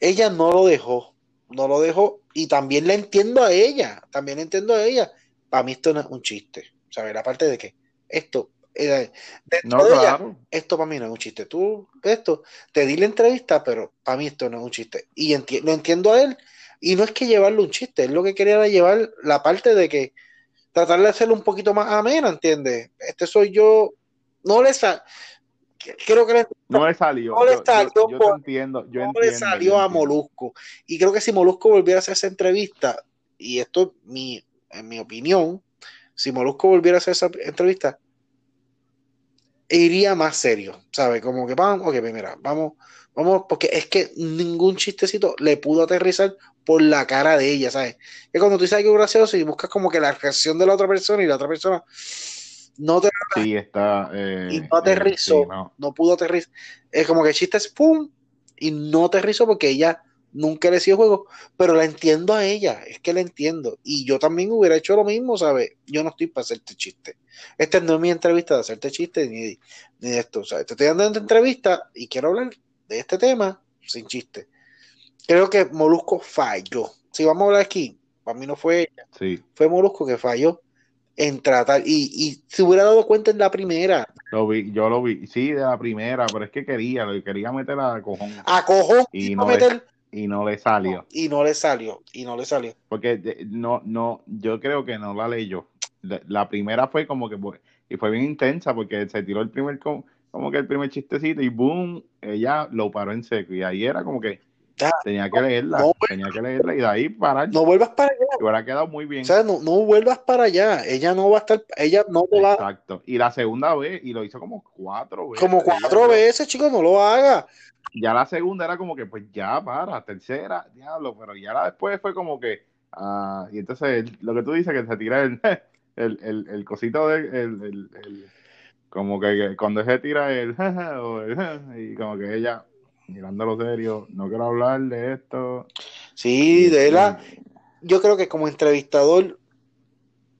Ella no lo dejó, no lo dejó, y también la entiendo a ella, también entiendo a ella. Para mí esto no es un chiste, ¿sabes? Aparte de que esto eh, no, esto para mí no es un chiste. Tú, esto, te di la entrevista, pero para mí esto no es un chiste. Y lo entiendo a él. Y no es que llevarlo un chiste, es lo que quería era llevar la parte de que tratar de hacerlo un poquito más amena, ¿entiendes? Este soy yo. No le. Creo que no le salió. No le salió, yo, entiendo, no le salió a Molusco. Y creo que si Molusco volviera a hacer esa entrevista, y esto mi, en mi opinión, si Molusco volviera a hacer esa entrevista, iría más serio, ¿sabes? Como que vamos, ok, pues mira, vamos, vamos, porque es que ningún chistecito le pudo aterrizar por la cara de ella, ¿sabes? Que cuando tú sabes que es gracioso y buscas como que la reacción de la otra persona y la otra persona no te sí, está, eh, y no aterrizó, no. pudo aterrizar, es como que el chiste es pum y no aterrizó porque ella nunca le sido juego, pero la entiendo a ella, es que la entiendo. Y yo también hubiera hecho lo mismo, ¿sabes? Yo no estoy para hacerte chiste. Esta no es mi entrevista de hacerte chiste ni, ni de esto. ¿sabes? Te estoy dando esta entrevista y quiero hablar de este tema sin chiste. Creo que Molusco falló. Si vamos a hablar aquí, para mí no fue ella, sí. fue Molusco que falló en tratar y, y se hubiera dado cuenta en la primera. Lo vi, yo lo vi, sí, de la primera, pero es que quería, quería meter a cojón. A cojón y no meter y no le salió. y no le salió, y no le salió. Porque no, no, yo creo que no la leyó. La primera fue como que, y fue bien intensa porque se tiró el primer, como que el primer chistecito y boom, ella lo paró en seco. Y ahí era como que tenía que leerla, tenía que leerla y de ahí parar. No vuelvas para allá. Y hubiera quedado muy bien. O sea, no, no vuelvas para allá. Ella no va a estar, ella no te va. Exacto. Y la segunda vez, y lo hizo como cuatro veces. Como cuatro veces, chicos, no lo haga ya la segunda era como que, pues ya para, tercera, diablo, pero ya la después fue como que, ah, y entonces lo que tú dices, que se tira el, el, el, el cosito de, el, el, como que cuando se tira el, y como que ella, mirándolo serio, no quiero hablar de esto. Sí, de la, yo creo que como entrevistador,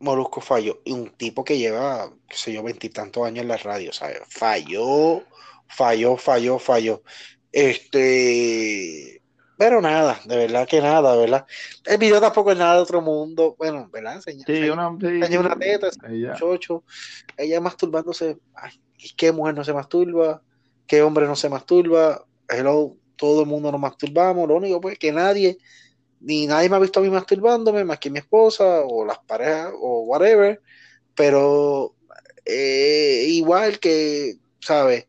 Molusco falló, y un tipo que lleva, qué sé yo, veintitantos años en la radio, ¿sabes? Falló, falló, falló, falló. Este, pero nada, de verdad que nada, ¿verdad? El video tampoco es nada de otro mundo. Bueno, ¿verdad? Enseña, sí, una, una teta, ella. chocho, ella masturbándose. Ay, ¿Qué mujer no se masturba? ¿Qué hombre no se masturba? Hello, todo el mundo nos masturbamos. Lo único pues que nadie, ni nadie me ha visto a mí masturbándome, más que mi esposa o las parejas o whatever. Pero eh, igual que, ¿sabes?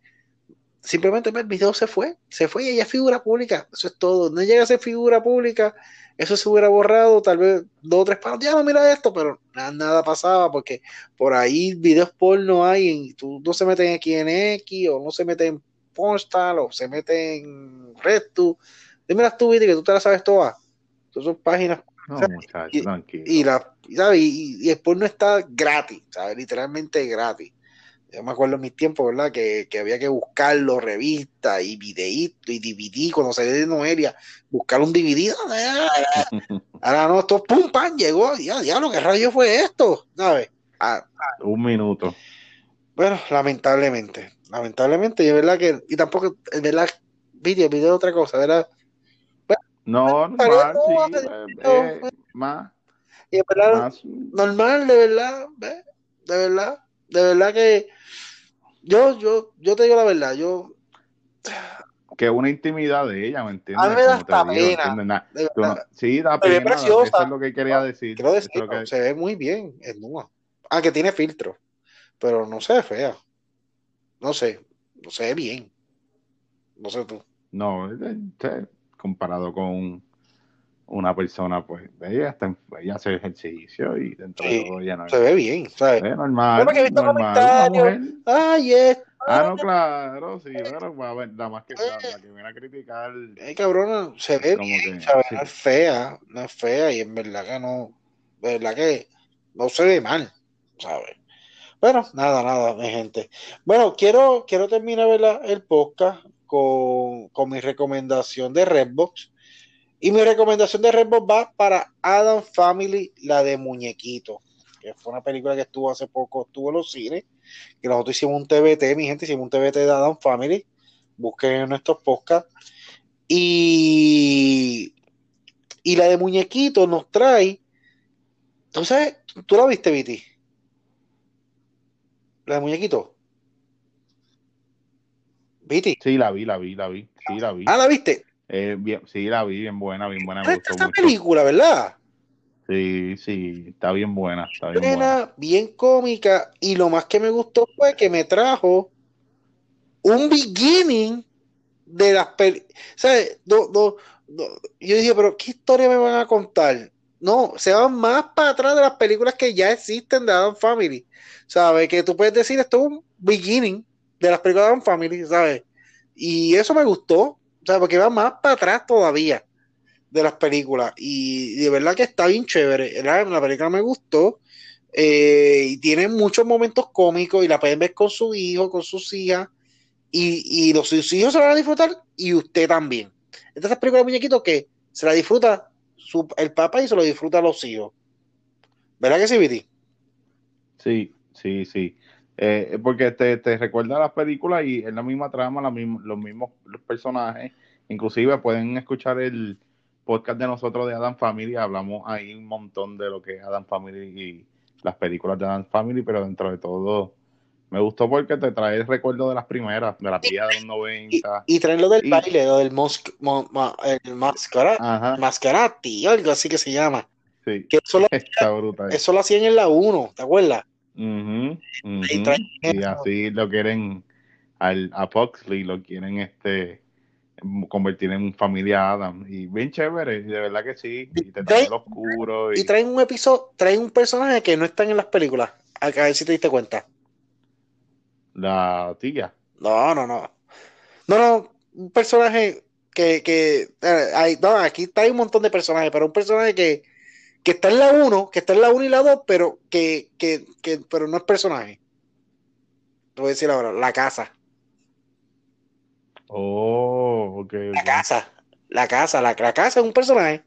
simplemente el video se fue, se fue y ella es figura pública, eso es todo, no llega a ser figura pública, eso se hubiera borrado, tal vez dos o tres palos, ya no mira esto, pero nada, pasaba porque por ahí videos porno hay, y tú no se meten aquí en X o no se meten Postal o se meten en RedTube, dime las tu que tú te las sabes todas, son páginas no, y, la, y, y, el porno está gratis, ¿sabes? literalmente gratis yo me acuerdo en mis tiempos, ¿verdad? Que, había que buscarlo, revistas y videitos y DVD cuando salía de Noelia, buscar un DVD. Ahora no, esto pum, pan, llegó, ya, diablo, ¿qué rayo fue esto? ¿Sabes? Ah, ah. un minuto. Bueno, lamentablemente, lamentablemente, y es verdad que, y tampoco, es verdad, video, video es otra cosa, ¿verdad? no, normal, sí, eh, eh, más. Y es verdad, normal, de verdad, ¿ves? De verdad de verdad que yo, yo, yo te digo la verdad, yo que una intimidad de ella, ¿me entiendes? A mí me da esta pena. sí, da pena. Preciosa. Eso es lo que quería decir. Quiero decir, se ve muy bien, es nueva. Aunque tiene filtro, pero no se ve fea. No sé. no se ve bien. No sé tú. No, comparado con una persona, pues ella, está, ella hace ejercicio y dentro de todo ya no se ve bien, ¿sabes? Es normal. normal Ay, es. Ah, no, claro, sí, pero va a ver, la más que, la, que viene a criticar. Ay, cabrona, se ve bien, ¿sabes? No es fea, no es fea y en verdad que no, de verdad que no se ve mal, ¿sabes? Bueno, nada, nada, mi gente. Bueno, quiero, quiero terminar el podcast con, con mi recomendación de Redbox y mi recomendación de Redbox va para Adam Family, la de Muñequito, que fue una película que estuvo hace poco, estuvo en los cines, que nosotros hicimos un TBT, mi gente, hicimos un TBT de Adam Family, busquen en nuestros podcasts. Y, y la de Muñequito nos trae. Entonces, ¿tú la viste, Viti? ¿La de Muñequito? ¿Viti? Sí, la vi, la vi, la vi. Sí, la vi. Ah, ¿la viste? Eh, bien, sí, la vi, bien buena, bien buena. Me esta película, ¿verdad? Sí, sí, está bien buena. Está bien, buena, bien cómica. Y lo más que me gustó fue que me trajo un beginning de las películas. ¿Sabes? yo dije, pero ¿qué historia me van a contar? No, se van más para atrás de las películas que ya existen de Adam Family. ¿Sabes? Que tú puedes decir, esto es un beginning de las películas de Adam Family, ¿sabes? Y eso me gustó. Sea, porque va más para atrás todavía de las películas. Y de verdad que está bien chévere. La, película me gustó. Eh, y tiene muchos momentos cómicos y la pueden ver con su hijo, con sus hijas. Y, los sus hijos se la van a disfrutar y usted también. Esta es película de muñequito que se la disfruta el papá y se lo disfruta los hijos. ¿Verdad que sí, Viti? Sí, sí, sí. Eh, porque te, te, recuerda las películas y es la misma trama, la los mismos personajes. Inclusive pueden escuchar el podcast de nosotros de Adam Family. Hablamos ahí un montón de lo que es Adam Family y las películas de Adam Family, pero dentro de todo me gustó porque te trae el recuerdo de las primeras, de las vías de los 90. Y, traen lo del baile, lo del mosque el mascarati, algo así que se llama. Sí, que eso, lo, eso lo hacían en la 1, ¿te acuerdas? y así lo quieren al, a Foxley, lo quieren este convertir en familia Adam. Y bien chévere, de verdad que sí, y te traen, oscuro y... traen un episodio, traen un personaje que no están en las películas, a ver si te diste cuenta. La tía. No, no, no. No, no, un personaje que, que eh, hay, no, aquí hay un montón de personajes, pero un personaje que, que está en la 1, que está en la 1 y la 2, pero que, que, que, pero no es personaje. Te voy a decir ahora, la casa. Oh, ok. La casa, la casa, la, casa es un personaje.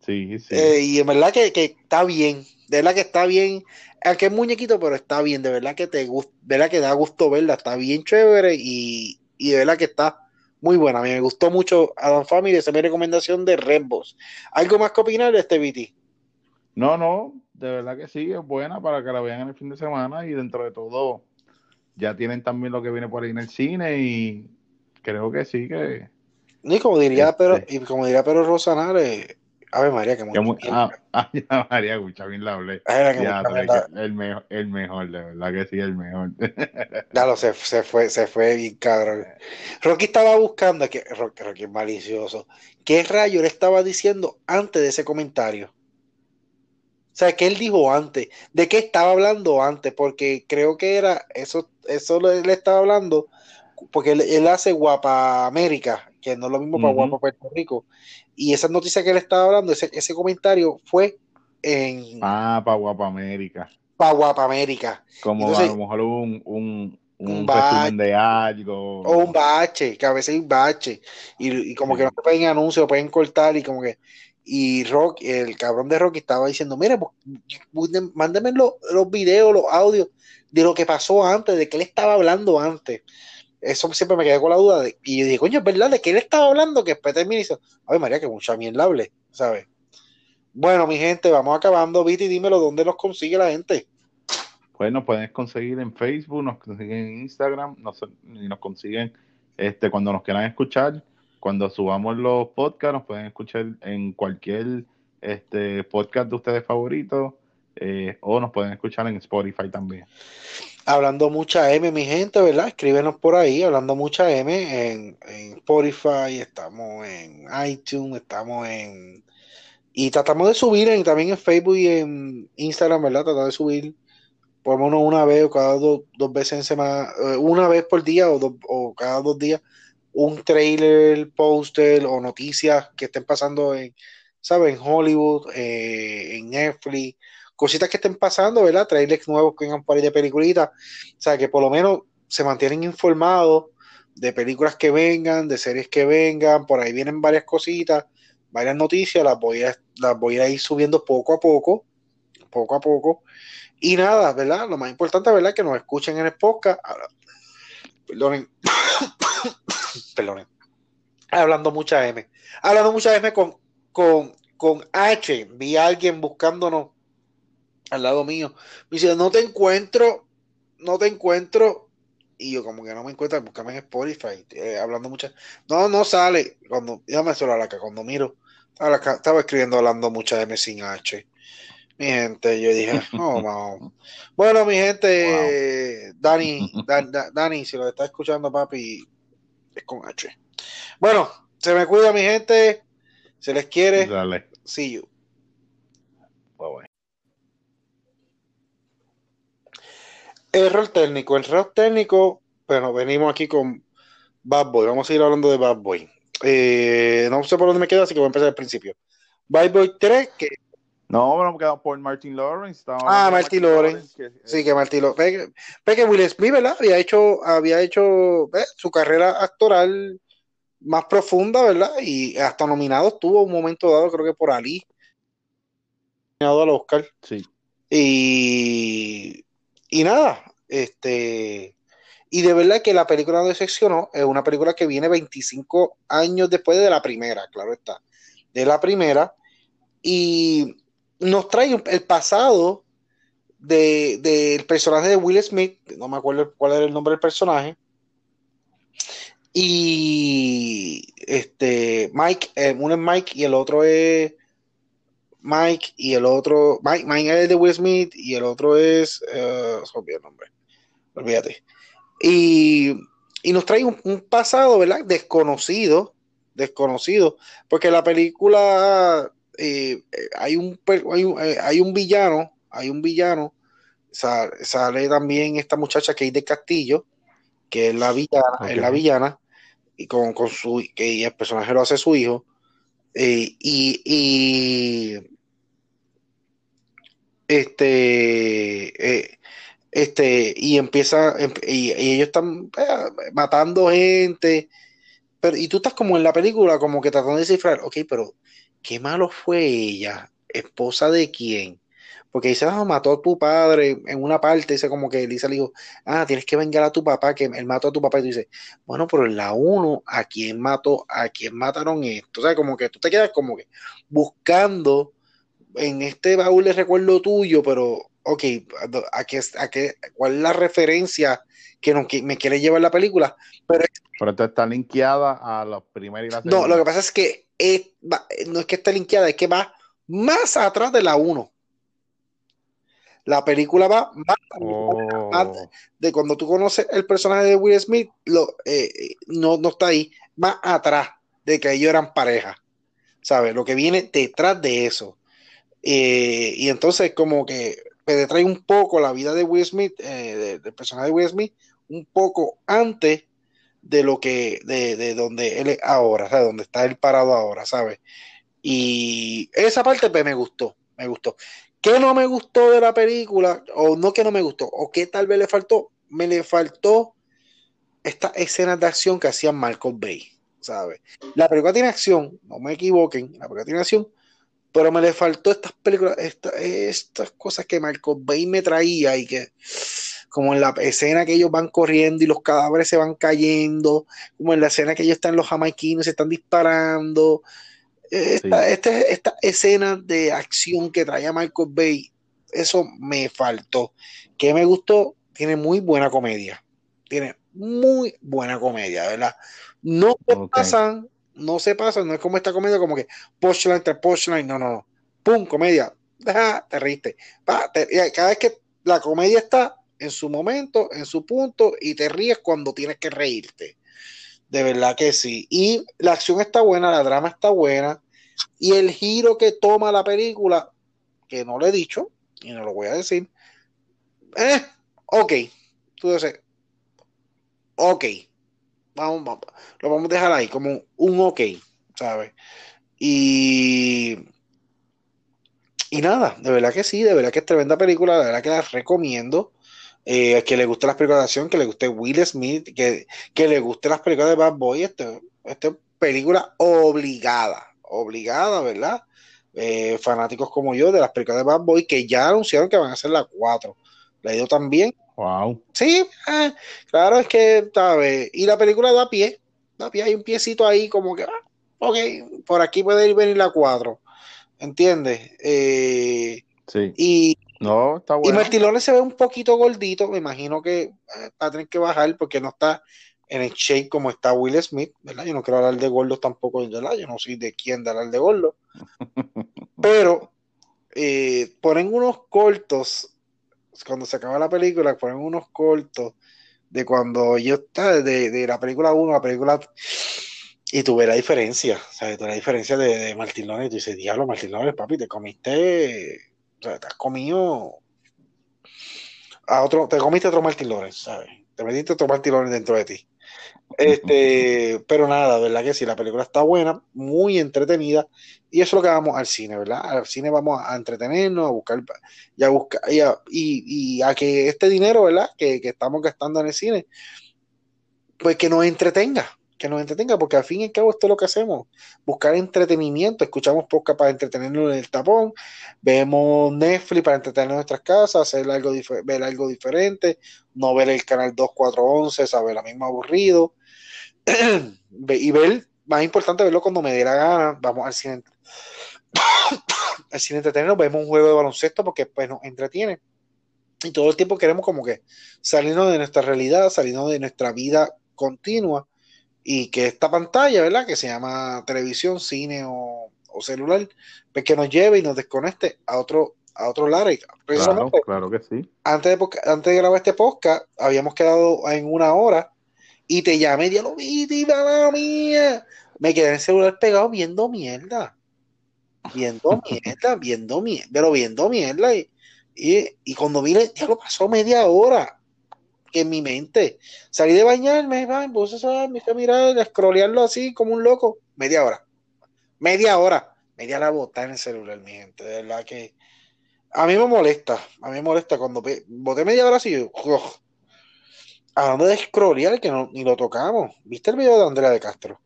Sí, sí. Eh, y en verdad que, que, está bien, de verdad que está bien, aunque es muñequito, pero está bien, de verdad que te gusta, de verdad que da gusto verla, está bien chévere y, y de verdad que está muy buena. A mí me gustó mucho Adam Family, esa es mi recomendación de Redbox. ¿Algo más que opinar de este BT? No, no, de verdad que sí, es buena para que la vean en el fin de semana y dentro de todo ya tienen también lo que viene por ahí en el cine y creo que sí que... Y como diría, este pero, y como diría Pero Rosanare, Ave María, que muy ah, ah, María, escucha bien la hablé. el, mejor, el mejor, de verdad que sí, el mejor. Claro, se, se fue, se fue bien cabrón. Rocky estaba buscando, que Rocky, Rocky es malicioso. ¿Qué rayo le estaba diciendo antes de ese comentario? O sea, ¿qué él dijo antes? ¿De qué estaba hablando antes? Porque creo que era, eso, eso le, estaba hablando, porque él, hace Guapa América, que no es lo mismo para Guapa Puerto Rico. Y esa noticia que él estaba hablando, ese, ese comentario fue en. Ah, para Guapa América. Para Guapa América. Como a lo mejor un, un, un, resumen de algo. O un bache, que a veces hay un bache. Y, como que no pueden anuncios, pueden cortar y como que. Y Rock, el cabrón de Rocky estaba diciendo: Mire, pues, mándenme los, los videos, los audios de lo que pasó antes, de que él estaba hablando antes eso siempre me quedé con la duda. De, y dije, coño, es verdad, ¿de qué él estaba hablando? Que después termina y dice, ay María, que mucha mierda hable, ¿sabes? Bueno, mi gente, vamos acabando. Viti, dímelo, ¿dónde nos consigue la gente? Pues nos pueden conseguir en Facebook, nos consiguen en Instagram, nos, y nos consiguen este, cuando nos quieran escuchar. Cuando subamos los podcasts, nos pueden escuchar en cualquier este, podcast de ustedes favoritos eh, o nos pueden escuchar en Spotify también. Hablando mucha M, mi gente, ¿verdad? Escríbenos por ahí, hablando mucha M en, en Spotify, estamos en iTunes, estamos en... Y tratamos de subir en, también en Facebook y en Instagram, ¿verdad? Tratamos de subir por menos una vez o cada dos veces en semana, eh, una vez por día o, o cada dos días, un trailer, póster o noticias que estén pasando en, ¿sabes? En Hollywood, eh, en Netflix, cositas que estén pasando, ¿verdad? Trailers nuevos que vengan por ahí de peliculitas, o sea, que por lo menos se mantienen informados de películas que vengan, de series que vengan, por ahí vienen varias cositas, varias noticias, las voy a, las voy a ir subiendo poco a poco, poco a poco. Y nada, ¿verdad? Lo más importante, ¿verdad? Que nos escuchen en el podcast. Perdonen. Perdonen. Hablando mucha M. Hablando mucha M con, con, con H. Vi a alguien buscándonos al lado mío. Me dice, no te encuentro, no te encuentro. Y yo como que no me encuentro, búscame en Spotify, eh, hablando mucha. No, no sale. Cuando, me solo la que cuando miro, estaba, escribiendo hablando mucha M sin H. Mi gente, yo dije, oh, Bueno, mi gente, Dani, Dani, si lo está escuchando, papi, es con H. Bueno, se me cuida, mi gente. Se les quiere. Dale. See you. Error técnico. El error técnico, bueno, venimos aquí con Bad Boy. Vamos a ir hablando de Bad Boy. Eh, no sé por dónde me queda, así que voy a empezar al principio. Bad Boy 3, que no, bueno, quedamos por Martin Lawrence. Ah, Martin Lawrence. sí, que Martin Lawrence. que Will Smith, ¿verdad? Había hecho, había hecho su carrera actoral más profunda, ¿verdad? Y hasta nominado estuvo un momento dado, creo que por Ali. Nominado al Oscar. Sí. Y, y nada, este. Y de verdad que la película no decepcionó. Es una película que viene 25 años después de la primera, claro está. De la primera. Y nos trae el pasado del personaje de Will Smith, no me acuerdo cuál era el nombre del personaje, y este Mike, eh, uno es Mike y el otro es Mike y el otro, Mike, Mike es de Will Smith y el otro es, uh, el nombre, olvídate. Y, y nos trae un, un, pasado, ¿verdad? Desconocido, desconocido, porque la película eh, hay, un, eh, hay, un, villano, hay un villano, sale, también esta muchacha que es de Castillo, que es la villana, es la villana, y con, con su, que el personaje lo hace su hijo, eh, y, y, este, este, y empieza, em, y, ellos están matando gente, pero, y tú estás como en la película, como que tratando de descifrar, ok, pero qué malo fue ella, esposa de quién. Porque dice, ah, mató a tu padre en una parte, dice como que Elisa le dijo, ah, tienes que vengar a tu papá, que él mató a tu papá. Y tú dices, bueno, pero en la 1, ¿a quién mató? ¿A quién mataron esto? O sea, como que tú te quedas como que buscando en este baúl de recuerdo tuyo, pero, ok, ¿a qué, a qué, ¿cuál es la referencia que, no, me quiere llevar la película? Pero, pero esto está linkeada a los primeros y la No, lo que pasa es que no es que esté linkeada, es que va más atrás de la 1. La película va más, oh. de cuando tú conoces el personaje de Will Smith, lo, eh, no, no está ahí, más atrás de que ellos eran pareja. ¿Sabes? Lo que viene detrás de eso. Eh, y entonces, como que trae un poco la vida de Will Smith, eh, del personaje de Will Smith, un poco antes de lo que, de, de donde él es ahora, ¿sabes? Donde está él parado ahora, ¿sabes? Y esa parte pues, me gustó, me gustó. ¿Qué no me gustó de la película? O no que no me gustó, o qué tal vez le faltó, me le faltó esta escena de acción que hacía Marcos Bay, ¿sabes? La película tiene acción, no me equivoquen, la película tiene acción, pero me le faltó estas películas, estas cosas que Marcos Bay me traía y que como en la escena que ellos van corriendo y los cadáveres se van cayendo, como en la escena que ellos están los jamaiquinos, se están disparando. Esta, esta, escena de acción que traía Michael Bay, eso me faltó. Que me gustó, tiene muy buena comedia. Tiene muy buena comedia, ¿verdad? No pasan, no se pasan, no es como esta comedia como que punchline entre punchline, no, no, no. Pum, comedia. te reíste. cada vez que la comedia está, en su momento, en su punto, y te ríes cuando tienes que reírte. De verdad que sí. Y la acción está buena, la drama está buena, y el giro que toma la película, que no lo he dicho, y no lo voy a decir, eh, ok, tú dices, ok, vamos, vamos, lo vamos a dejar ahí como un ok, ¿sabes? Y, y nada, de verdad que sí, de verdad que es tremenda película, de verdad que la recomiendo. Eh, que le guste las películas de acción, que le guste Will Smith, que, que le guste las películas de Bad Boy, esta este película obligada, obligada, ¿verdad? Eh, fanáticos como yo de las películas de Bad Boy que ya anunciaron que van a ser las cuatro. La ha ido también. Wow. Sí, eh, claro, es que, ¿sabes? Y la película da pie, da pie, hay un piecito ahí como que, ah, ok, por aquí puede ir venir la cuatro. ¿Entiendes? Eh, sí. Y, no, está bueno. y Martilones se ve un poquito gordito, me imagino que va a tener que bajar porque no está en el shape como está Will Smith, ¿verdad? Yo no quiero hablar de gordos tampoco, ¿verdad? Yo no soy de quién de hablar de gordo. Pero eh, ponen unos cortos, cuando se acaba la película, ponen unos cortos de cuando yo estaba, de, de, la película 1 a la película... Y tuve la diferencia, ¿sabes? Tuve la diferencia de, de Martín Lones. Tú dices, diablo, Martín Lones, papi, te comiste, o sea, te has comido a otro, te comiste otro Martín Lones, ¿sabes? Te metiste otro Martín Lones dentro de ti. Este, pero nada, ¿verdad que sí? La película está buena, muy entretenida, y eso es lo que vamos al cine, ¿verdad? Al cine vamos a entretenernos, a buscar, y a buscar, y a, y, a que este dinero, ¿verdad? Que, que, estamos gastando en el cine, pues que nos entretenga, que nos entretenga, porque al fin y al cabo esto es lo que hacemos, buscar entretenimiento, escuchamos podcast para entretenernos en el tapón, vemos Netflix para entretener en nuestras casas, hacer algo, ver algo diferente, no ver el canal 2411, saber la misma aburrido, y ver, más importante verlo cuando me dé la gana, vamos al cine, al cine entretenernos, vemos un juego de baloncesto porque pues nos entretiene. Y todo el tiempo queremos como que salirnos de nuestra realidad, salirnos de nuestra vida continua y que esta pantalla, ¿verdad? Que se llama televisión, cine o, o celular, pues que nos lleve y nos desconecte a otro a otro lado. Claro, claro que sí. Antes de, antes de grabar este podcast, habíamos quedado en una hora y te llamé, ya lo vi, la mía. Me quedé en el celular pegado viendo mierda. Viendo mierda, viendo mierda, pero viendo mierda. Y, y, y cuando vine, ya lo pasó media hora en mi mente. Salí de bañarme, me puse a, a mirar, a scrollearlo así como un loco. Media hora. Media hora. Media la bota en el celular, mi gente. De verdad que a mí me molesta. A mí me molesta cuando boté media hora así. Oh, hablando de scrollear, que no, ni lo tocamos. ¿Viste el video de Andrea de Castro?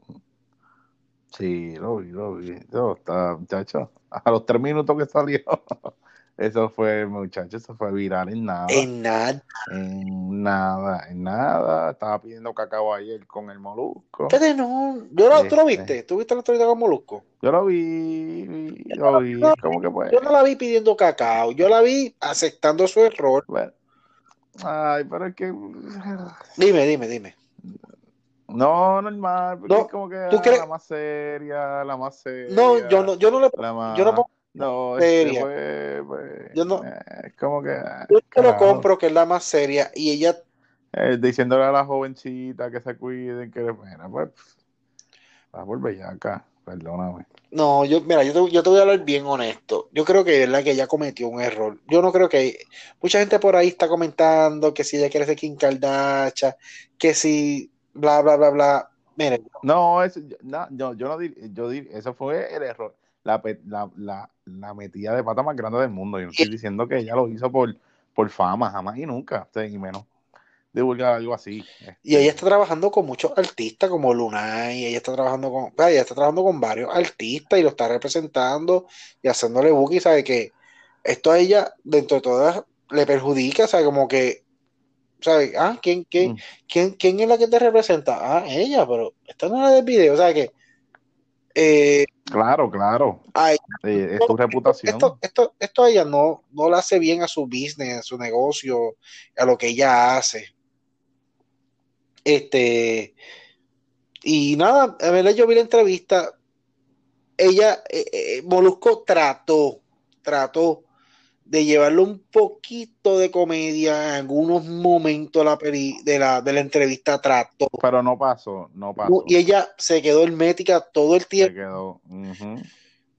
Sí, lo vi, lo vi. está, muchacho. A los tres minutos que salió. Eso fue, muchacho, eso fue viral en nada. En nada. En nada, en nada. Estaba pidiendo cacao ayer con el molusco. ¿Qué no? Yo lo, ¿Tú lo este. viste? ¿Tú viste la historia con molusco? Yo lo vi, yo lo vi. ¿Cómo que puede? Yo no la vi pidiendo cacao. Yo la vi aceptando su error. Bueno. Ay, pero es que. Dime, dime, dime. No, normal, porque no, es como que ¿tú crees? la más seria, la más seria. No, yo no, yo no le más... yo no pongo no, seria. Fue, pues, yo no, eh, como que. Yo te lo compro, que es la más seria, y ella. Eh, diciéndole a la jovencita que se cuiden, que bueno, pues. Va a volver ya acá, perdóname. No, yo, mira, yo te, yo te voy a hablar bien honesto. Yo creo que verdad que ella cometió un error. Yo no creo que. Mucha gente por ahí está comentando que si ella quiere ser Kim Kardashian, que si. bla, bla, bla, bla. Miren. No, eso, no, yo, yo no dir, yo dir, eso fue el error la, la, la, la, metida de pata más grande del mundo. Yo no estoy diciendo que ella lo hizo por, por fama, jamás y nunca, y menos divulgar algo así. Y ella está trabajando con muchos artistas como Lunay, ella está trabajando con, ella está trabajando con varios artistas y lo está representando y haciéndole bookie, sabe que esto a ella, dentro de todas, le perjudica, sabe como que ¿sabes? Ah, ¿quién, quién, mm. quién, ¿quién es la que te representa? Ah, ella, pero esta no es la del video, o sea que eh, claro, claro. es tu reputación. Esto, esto, esto a ella no, no le hace bien a su business, a su negocio, a lo que ella hace. Este, y nada, a ver, yo vi la entrevista. Ella, eh, eh, Molusco trató, trató de llevarlo un poquito de comedia en algunos momentos la de, la, de la entrevista trató. Pero no pasó, no pasó. Y ella se quedó hermética todo el tiempo. Se quedó.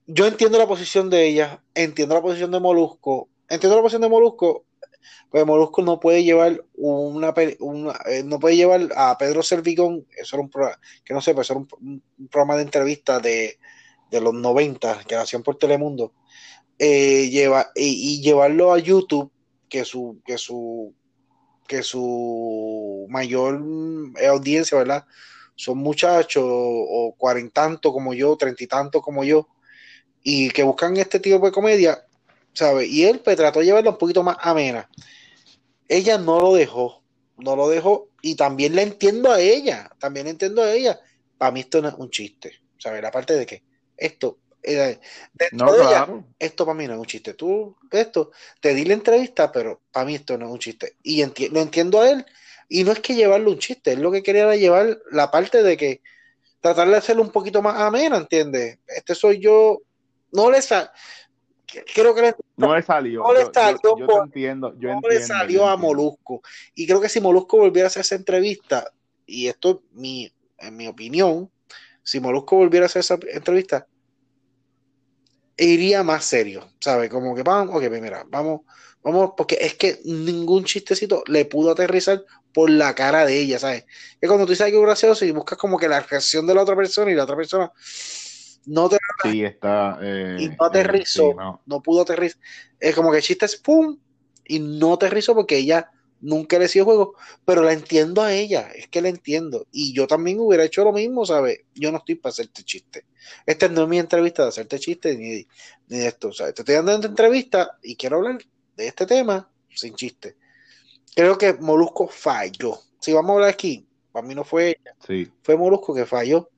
Yo entiendo la posición de ella, entiendo la posición de Molusco, entiendo la posición de Molusco, pues Molusco no puede llevar una, eh, no puede llevar a Pedro Servigón, eso era un programa, que no sé, pues era un, programa de entrevistas de, de, los 90 que hacían por Telemundo, eh, lleva, y, llevarlo a YouTube, que su, que su, que su mayor eh, audiencia, ¿verdad? Son muchachos o cuarentantos como yo, treinta y tantos como yo, y que buscan este tipo de comedia, ¿sabes? Y él pues, trató de llevarlo un poquito más amena. Ella no lo dejó, no lo dejó, y también la entiendo a ella, también entiendo a ella. Para mí esto no es un chiste, ¿sabes? La parte de que esto, eh, de ella, esto para mí no es un chiste. Tú, esto, te di la entrevista, pero para mí esto no es un chiste. Y lo entiendo a él, y no es que llevarlo un chiste, es lo que quería era llevar la parte de que tratar de hacerlo un poquito más amena, ¿entiendes? Este soy yo, no le salió. Creo que no le salió. No le salió. Yo, entiendo. no le salió a Molusco. Y creo que si Molusco volviera a hacer esa entrevista, y esto mi, en mi opinión, si Molusco volviera a hacer esa entrevista, iría más serio, ¿sabes? Como que vamos, ok, pues mira, vamos, vamos, porque es que ningún chistecito le pudo aterrizar por la cara de ella, ¿sabes? Que cuando tú sabes que es gracioso y buscas como que la reacción de la otra persona y la otra persona no te sí, está, eh, y no aterrizó, no. pudo aterrizar. Es como que el chiste es pum y no aterrizó porque ella nunca le sido juego, pero la entiendo a ella, es que la entiendo. Y yo también hubiera hecho lo mismo, ¿sabes? Yo no estoy para hacerte chiste. Esta no es mi entrevista de hacerte chiste ni, ni de esto, ¿sabes? Te estoy dando esta entrevista y quiero hablar de este tema sin chiste. Creo que Molusco falló. Si vamos a hablar aquí, para mí no fue ella, fue Molusco que falló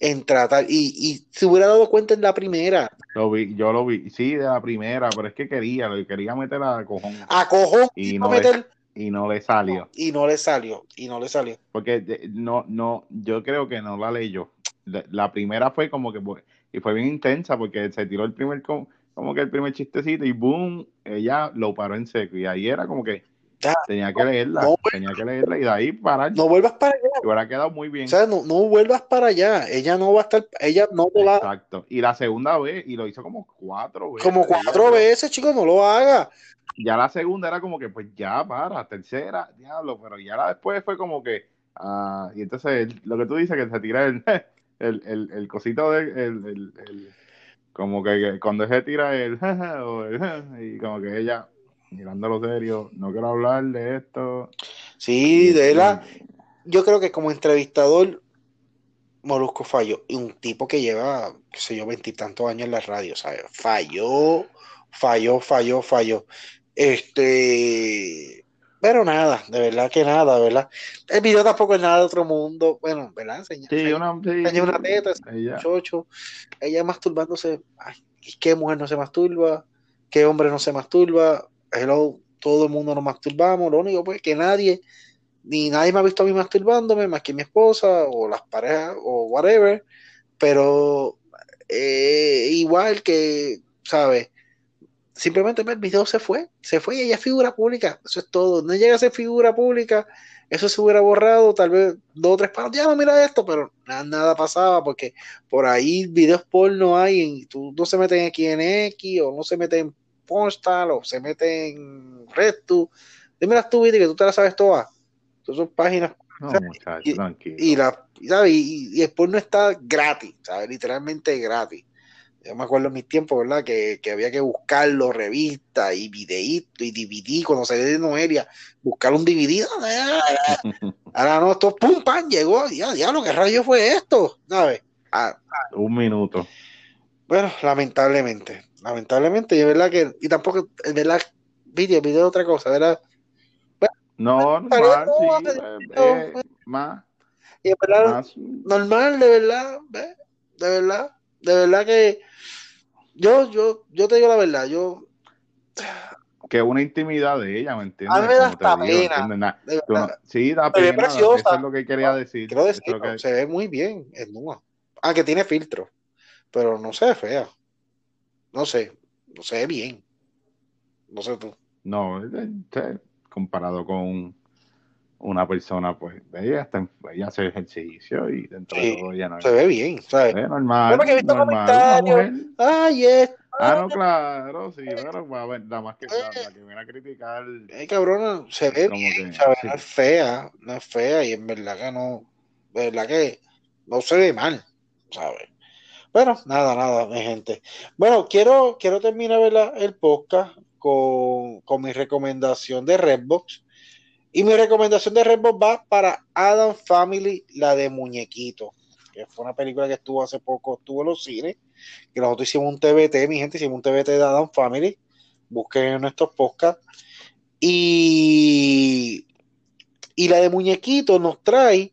en tratar, y, y se hubiera dado cuenta en la primera. Lo vi, yo lo vi, sí, de la primera, pero es que quería, quería meter a cojón. A cojón y, no le, y no le salió. Y no le salió, y no le salió. Porque no, no, yo creo que no la leyó. La, primera fue como que, y fue bien intensa porque se tiró el primer, como que el primer chistecito y boom, ella lo paró en seco. Y ahí era como que, tenía que leerla, tenía que leerla y de ahí parar. No vuelvas para allá. Y hubiera quedado muy bien. O sea, no, no, vuelvas para allá. Ella no va a estar, ella no va. Exacto. Y la segunda vez, y lo hizo como cuatro veces. Como cuatro veces, chicos, no lo haga. Ya la segunda era como que, pues ya para, tercera, diablo, pero ya la después fue como que, ah, y entonces lo que tú dices, que se tira el, el, el, el cosito de, el, el, como que, cuando se tira el, y como que ella, mirándolo serio, no quiero hablar de esto. Sí, de la. Yo creo que como entrevistador, Molusco falló. Y un tipo que lleva, qué sé yo, veintitantos años en la radio, ¿sabes? Falló, falló, falló, falló. Este. Pero nada, de verdad que nada, ¿verdad? El video tampoco es nada de otro mundo. Bueno, ¿verdad? Señor, sí, una, una teta, ella. Chocho, ella masturbándose. Ay, ¿qué mujer no se masturba? ¿Qué hombre no se masturba? Hello, todo el mundo nos masturbamos, lo único pues que nadie, ni nadie me ha visto a mí masturbándome, más que mi esposa o las parejas o whatever, pero eh, igual que, ¿sabes? Simplemente el video se fue, se fue y ella es figura pública, eso es todo, no llega a ser figura pública, eso se hubiera borrado, tal vez dos o tres palos, ya no mira esto, pero nada, nada pasaba porque por ahí videos porno hay, y tú no se meten aquí en X o no se meten Postal o se mete en RedTube. Dime las tu que tú te las sabes todas. Todas son páginas. y, la, Y, después no está gratis, ¿sabes? Literalmente gratis. Yo me acuerdo en mis tiempos, ¿verdad? Que, había que buscarlo, revistas y videitos y DVD, cuando salía de Noelia, buscar un DVD. Ahora no, esto pum, pan, llegó. Ya, diablo, ¿qué rayo fue esto? ¿Sabes? Ah, ah. un minuto. Bueno, lamentablemente lamentablemente, y es verdad que, y tampoco, es verdad, video es otra cosa, ¿verdad? no, normal, sí, eh, eh, más. Y es verdad, normal, de verdad, ¿ves? De verdad, de verdad que yo, yo, yo te digo la verdad, yo que una intimidad de ella, ¿me entiendes? A mí me da hasta pena. sí, da pena. Eso es lo que quería decir. Quiero decir, que... se ve muy bien, es nueva. Ah, que tiene filtro, pero no se ve fea. No sé, no sé bien. No sé tú. No, comparado con una persona, pues, ella, está, ella hace ejercicio y dentro de todo ella no Se ve bien, ¿sabes? Es normal. Bueno, que he visto comentarios. Ay, es. Ah, no, claro, sí, pero ver, nada más que la, la, que viene a criticar. Ay, cabrona, se ve bien, ¿sabes? No es fea, no es fea y en verdad que no, de verdad que no se ve mal, ¿sabes? Bueno, nada, nada, mi gente. Bueno, quiero, quiero terminar el podcast con, con mi recomendación de Redbox y mi recomendación de Redbox va para Adam Family, la de Muñequito, que fue una película que estuvo hace poco, estuvo en los cines, que nosotros hicimos un TBT, mi gente, hicimos un TBT de Adam Family, busquen en nuestros podcasts. Y, y la de Muñequito nos trae,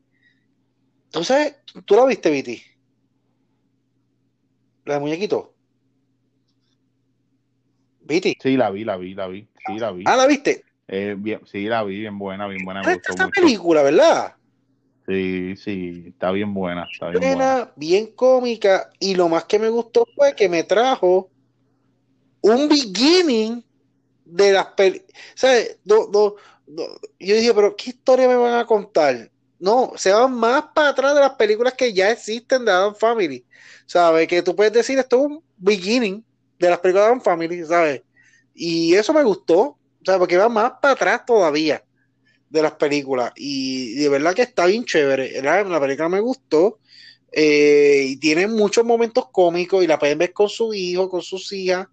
entonces, ¿tú la viste, Viti? ¿La de Muñequito? ¿Viti? Sí, la vi, la vi, la vi. Sí, la vi. Ah, ¿la viste? Eh, bien, sí, la vi, bien buena, bien buena. Me esta película, ¿verdad? Sí, sí, está bien buena. Está bien buena, bien cómica. Y lo más que me gustó fue que me trajo un beginning de las películas. ¿Sabes? yo dije, pero ¿qué historia me van a contar? No, se van más para atrás de las películas que ya existen de Adam Family. ¿Sabes? Que tú puedes decir, esto es un beginning de las películas de Adam Family, ¿sabes? Y eso me gustó. Sea, porque va más para atrás todavía de las películas. Y de verdad que está bien chévere. La, la película me gustó. Eh, y tiene muchos momentos cómicos y la pueden ver con su hijo, con sus hijas.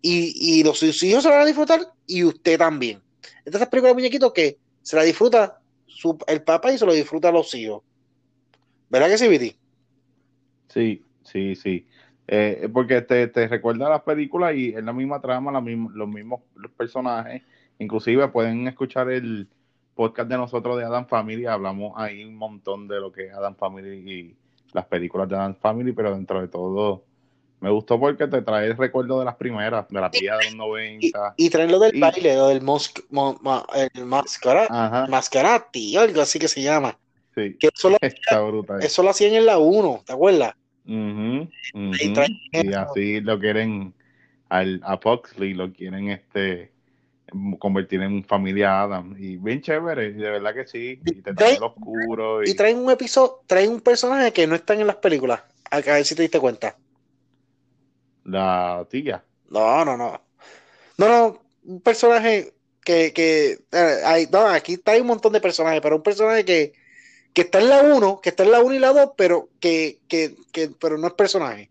Y, y los, sus hijos se van a disfrutar y usted también. Entonces, película de muñequitos que se la disfruta su, el papá y se lo disfruta los hijos. ¿Verdad que sí, Viti? Sí, sí, sí. Eh, porque te, te, recuerda las películas y es la misma trama, la los mismos personajes. Inclusive pueden escuchar el podcast de nosotros de Adam Family. Hablamos ahí un montón de lo que es Adam Family y las películas de Adam Family, pero dentro de todo me gustó porque te trae el recuerdo de las primeras, de la tía de los 90. Y, trae lo del baile, lo del mosc, el mascarati, algo así que se llama. Sí, que eso lo, eso lo hacían en la 1, ¿te acuerdas? Y, así lo quieren al, a Foxley, lo quieren este convertir en familia Adam. Y bien chévere, de verdad que sí. Y te traen, oscuro. Y... traen un episodio, traen un personaje que no están en las películas. A ver si te diste cuenta. La tía. No, no, no. No, no, un personaje que, que eh, hay, no, aquí está un montón de personajes, pero un personaje que, que está en la 1, que está en la 1 y la 2, pero que, que, que, pero no es personaje.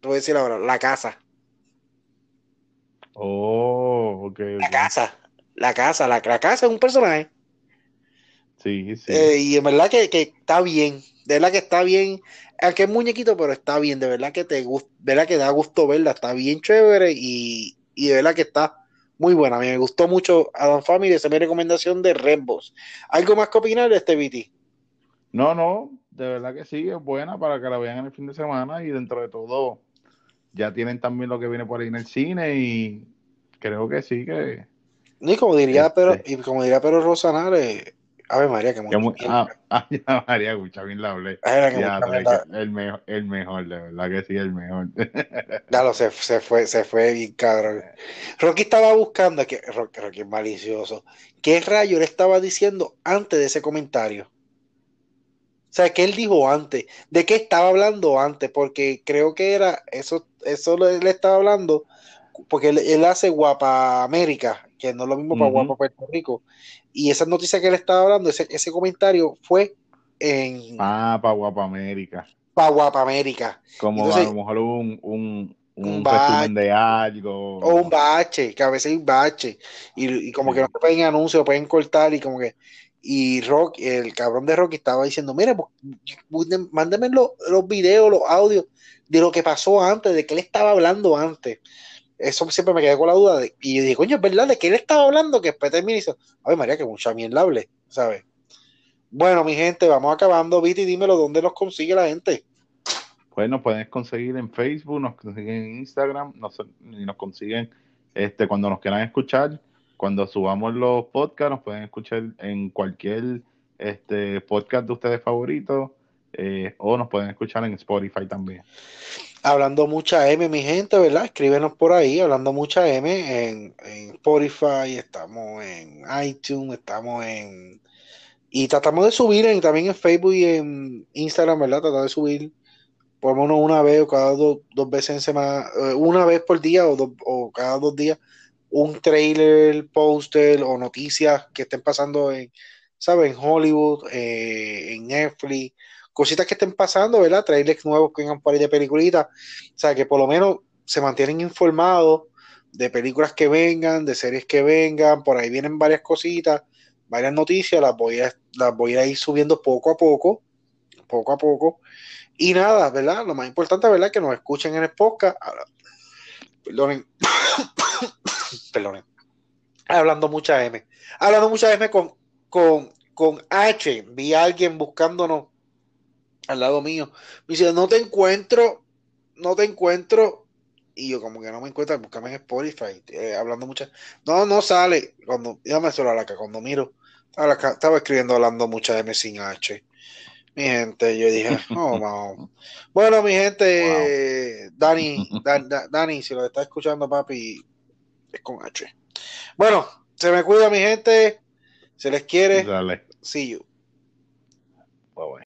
Te voy a decir ahora, la casa. Oh, ok. La casa, la casa, la, casa es un personaje. Sí, sí. Eh, y en verdad que, que, está bien, de verdad que está bien, aunque es muñequito, pero está bien, de verdad que te gusta, verdad que da gusto verla, está bien chévere y, y de verdad que está muy buena. A mí me gustó mucho Adam Family, esa es mi recomendación de Redbox. ¿Algo más que opinar de este BT? No, no, de verdad que sí, es buena para que la vean en el fin de semana y dentro de todo ya tienen también lo que viene por ahí en el cine y creo que sí que... Y como diría, este pero, y como diría Pero Rosanare, Ave María, que muy ah, María, escucha bien la hablé. el, mejor, el mejor, de verdad que sí, el mejor. Claro, se, se, fue, se fue bien cabrón. Rocky estaba buscando, que Rocky, Rocky es malicioso. ¿Qué rayo le estaba diciendo antes de ese comentario? O sea, ¿qué él dijo antes? ¿De qué estaba hablando antes? Porque creo que era, eso, eso le, estaba hablando, porque él, hace Guapa América, que no es lo mismo para Guapa Puerto Rico y esa noticia que él estaba hablando, ese, ese comentario fue en. Ah, para Guapa América. Para Guapa América. Como a lo mejor un, un, un, resumen de algo. O un bache, que a veces hay un bache. Y, como que no se pueden anuncios, pueden cortar y como que. Y Rock, el cabrón de Rocky estaba diciendo: Mira, pues, mándeme los, los videos, los audios de lo que pasó antes, de que él estaba hablando antes eso siempre me quedé con la duda. De, y yo dije, coño, es verdad, ¿de qué él estaba hablando? Que después termina y dice, ay María, que mucha mierda hable, ¿sabes? Bueno, mi gente, vamos acabando, Viti, dímelo, ¿dónde nos consigue la gente? Pues nos pueden conseguir en Facebook, nos consiguen en Instagram, nos, y nos consiguen este, cuando nos quieran escuchar, cuando subamos los podcasts, nos pueden escuchar en cualquier este, podcast de ustedes favoritos, eh, o nos pueden escuchar en Spotify también. Hablando mucha M, mi gente, ¿verdad? Escríbenos por ahí, hablando mucha M en, en Spotify, estamos en iTunes, estamos en... Y tratamos de subir en, también en Facebook y en Instagram, ¿verdad? Tratamos de subir por menos una vez o cada dos veces en semana, eh, una vez por día o, o cada dos días, un trailer, póster o noticias que estén pasando en, ¿sabes? En Hollywood, eh, en Netflix, cositas que estén pasando, ¿verdad? Trailers nuevos que vengan por ahí de peliculitas, o sea, que por lo menos se mantienen informados de películas que vengan, de series que vengan, por ahí vienen varias cositas, varias noticias, las voy a, las voy a ir subiendo poco a poco, poco a poco. Y nada, ¿verdad? Lo más importante, ¿verdad? Que nos escuchen en el podcast. Perdonen. Perdonen. Hablando mucha M. Hablando mucha M con, con, con H. Vi a alguien buscándonos al lado mío. Me dice, no te encuentro, no te encuentro. Y yo como que no me encuentro, búscame en Spotify, eh, hablando mucha. No, no sale. Cuando, déjame solo la que cuando miro, estaba, escribiendo hablando mucha M sin H. Mi gente, yo dije, oh, no. Bueno, mi gente, Dani, Dani, si lo está escuchando, papi, es con H. Bueno, se me cuida, mi gente. Se les quiere. Dale. See you. Bye bye.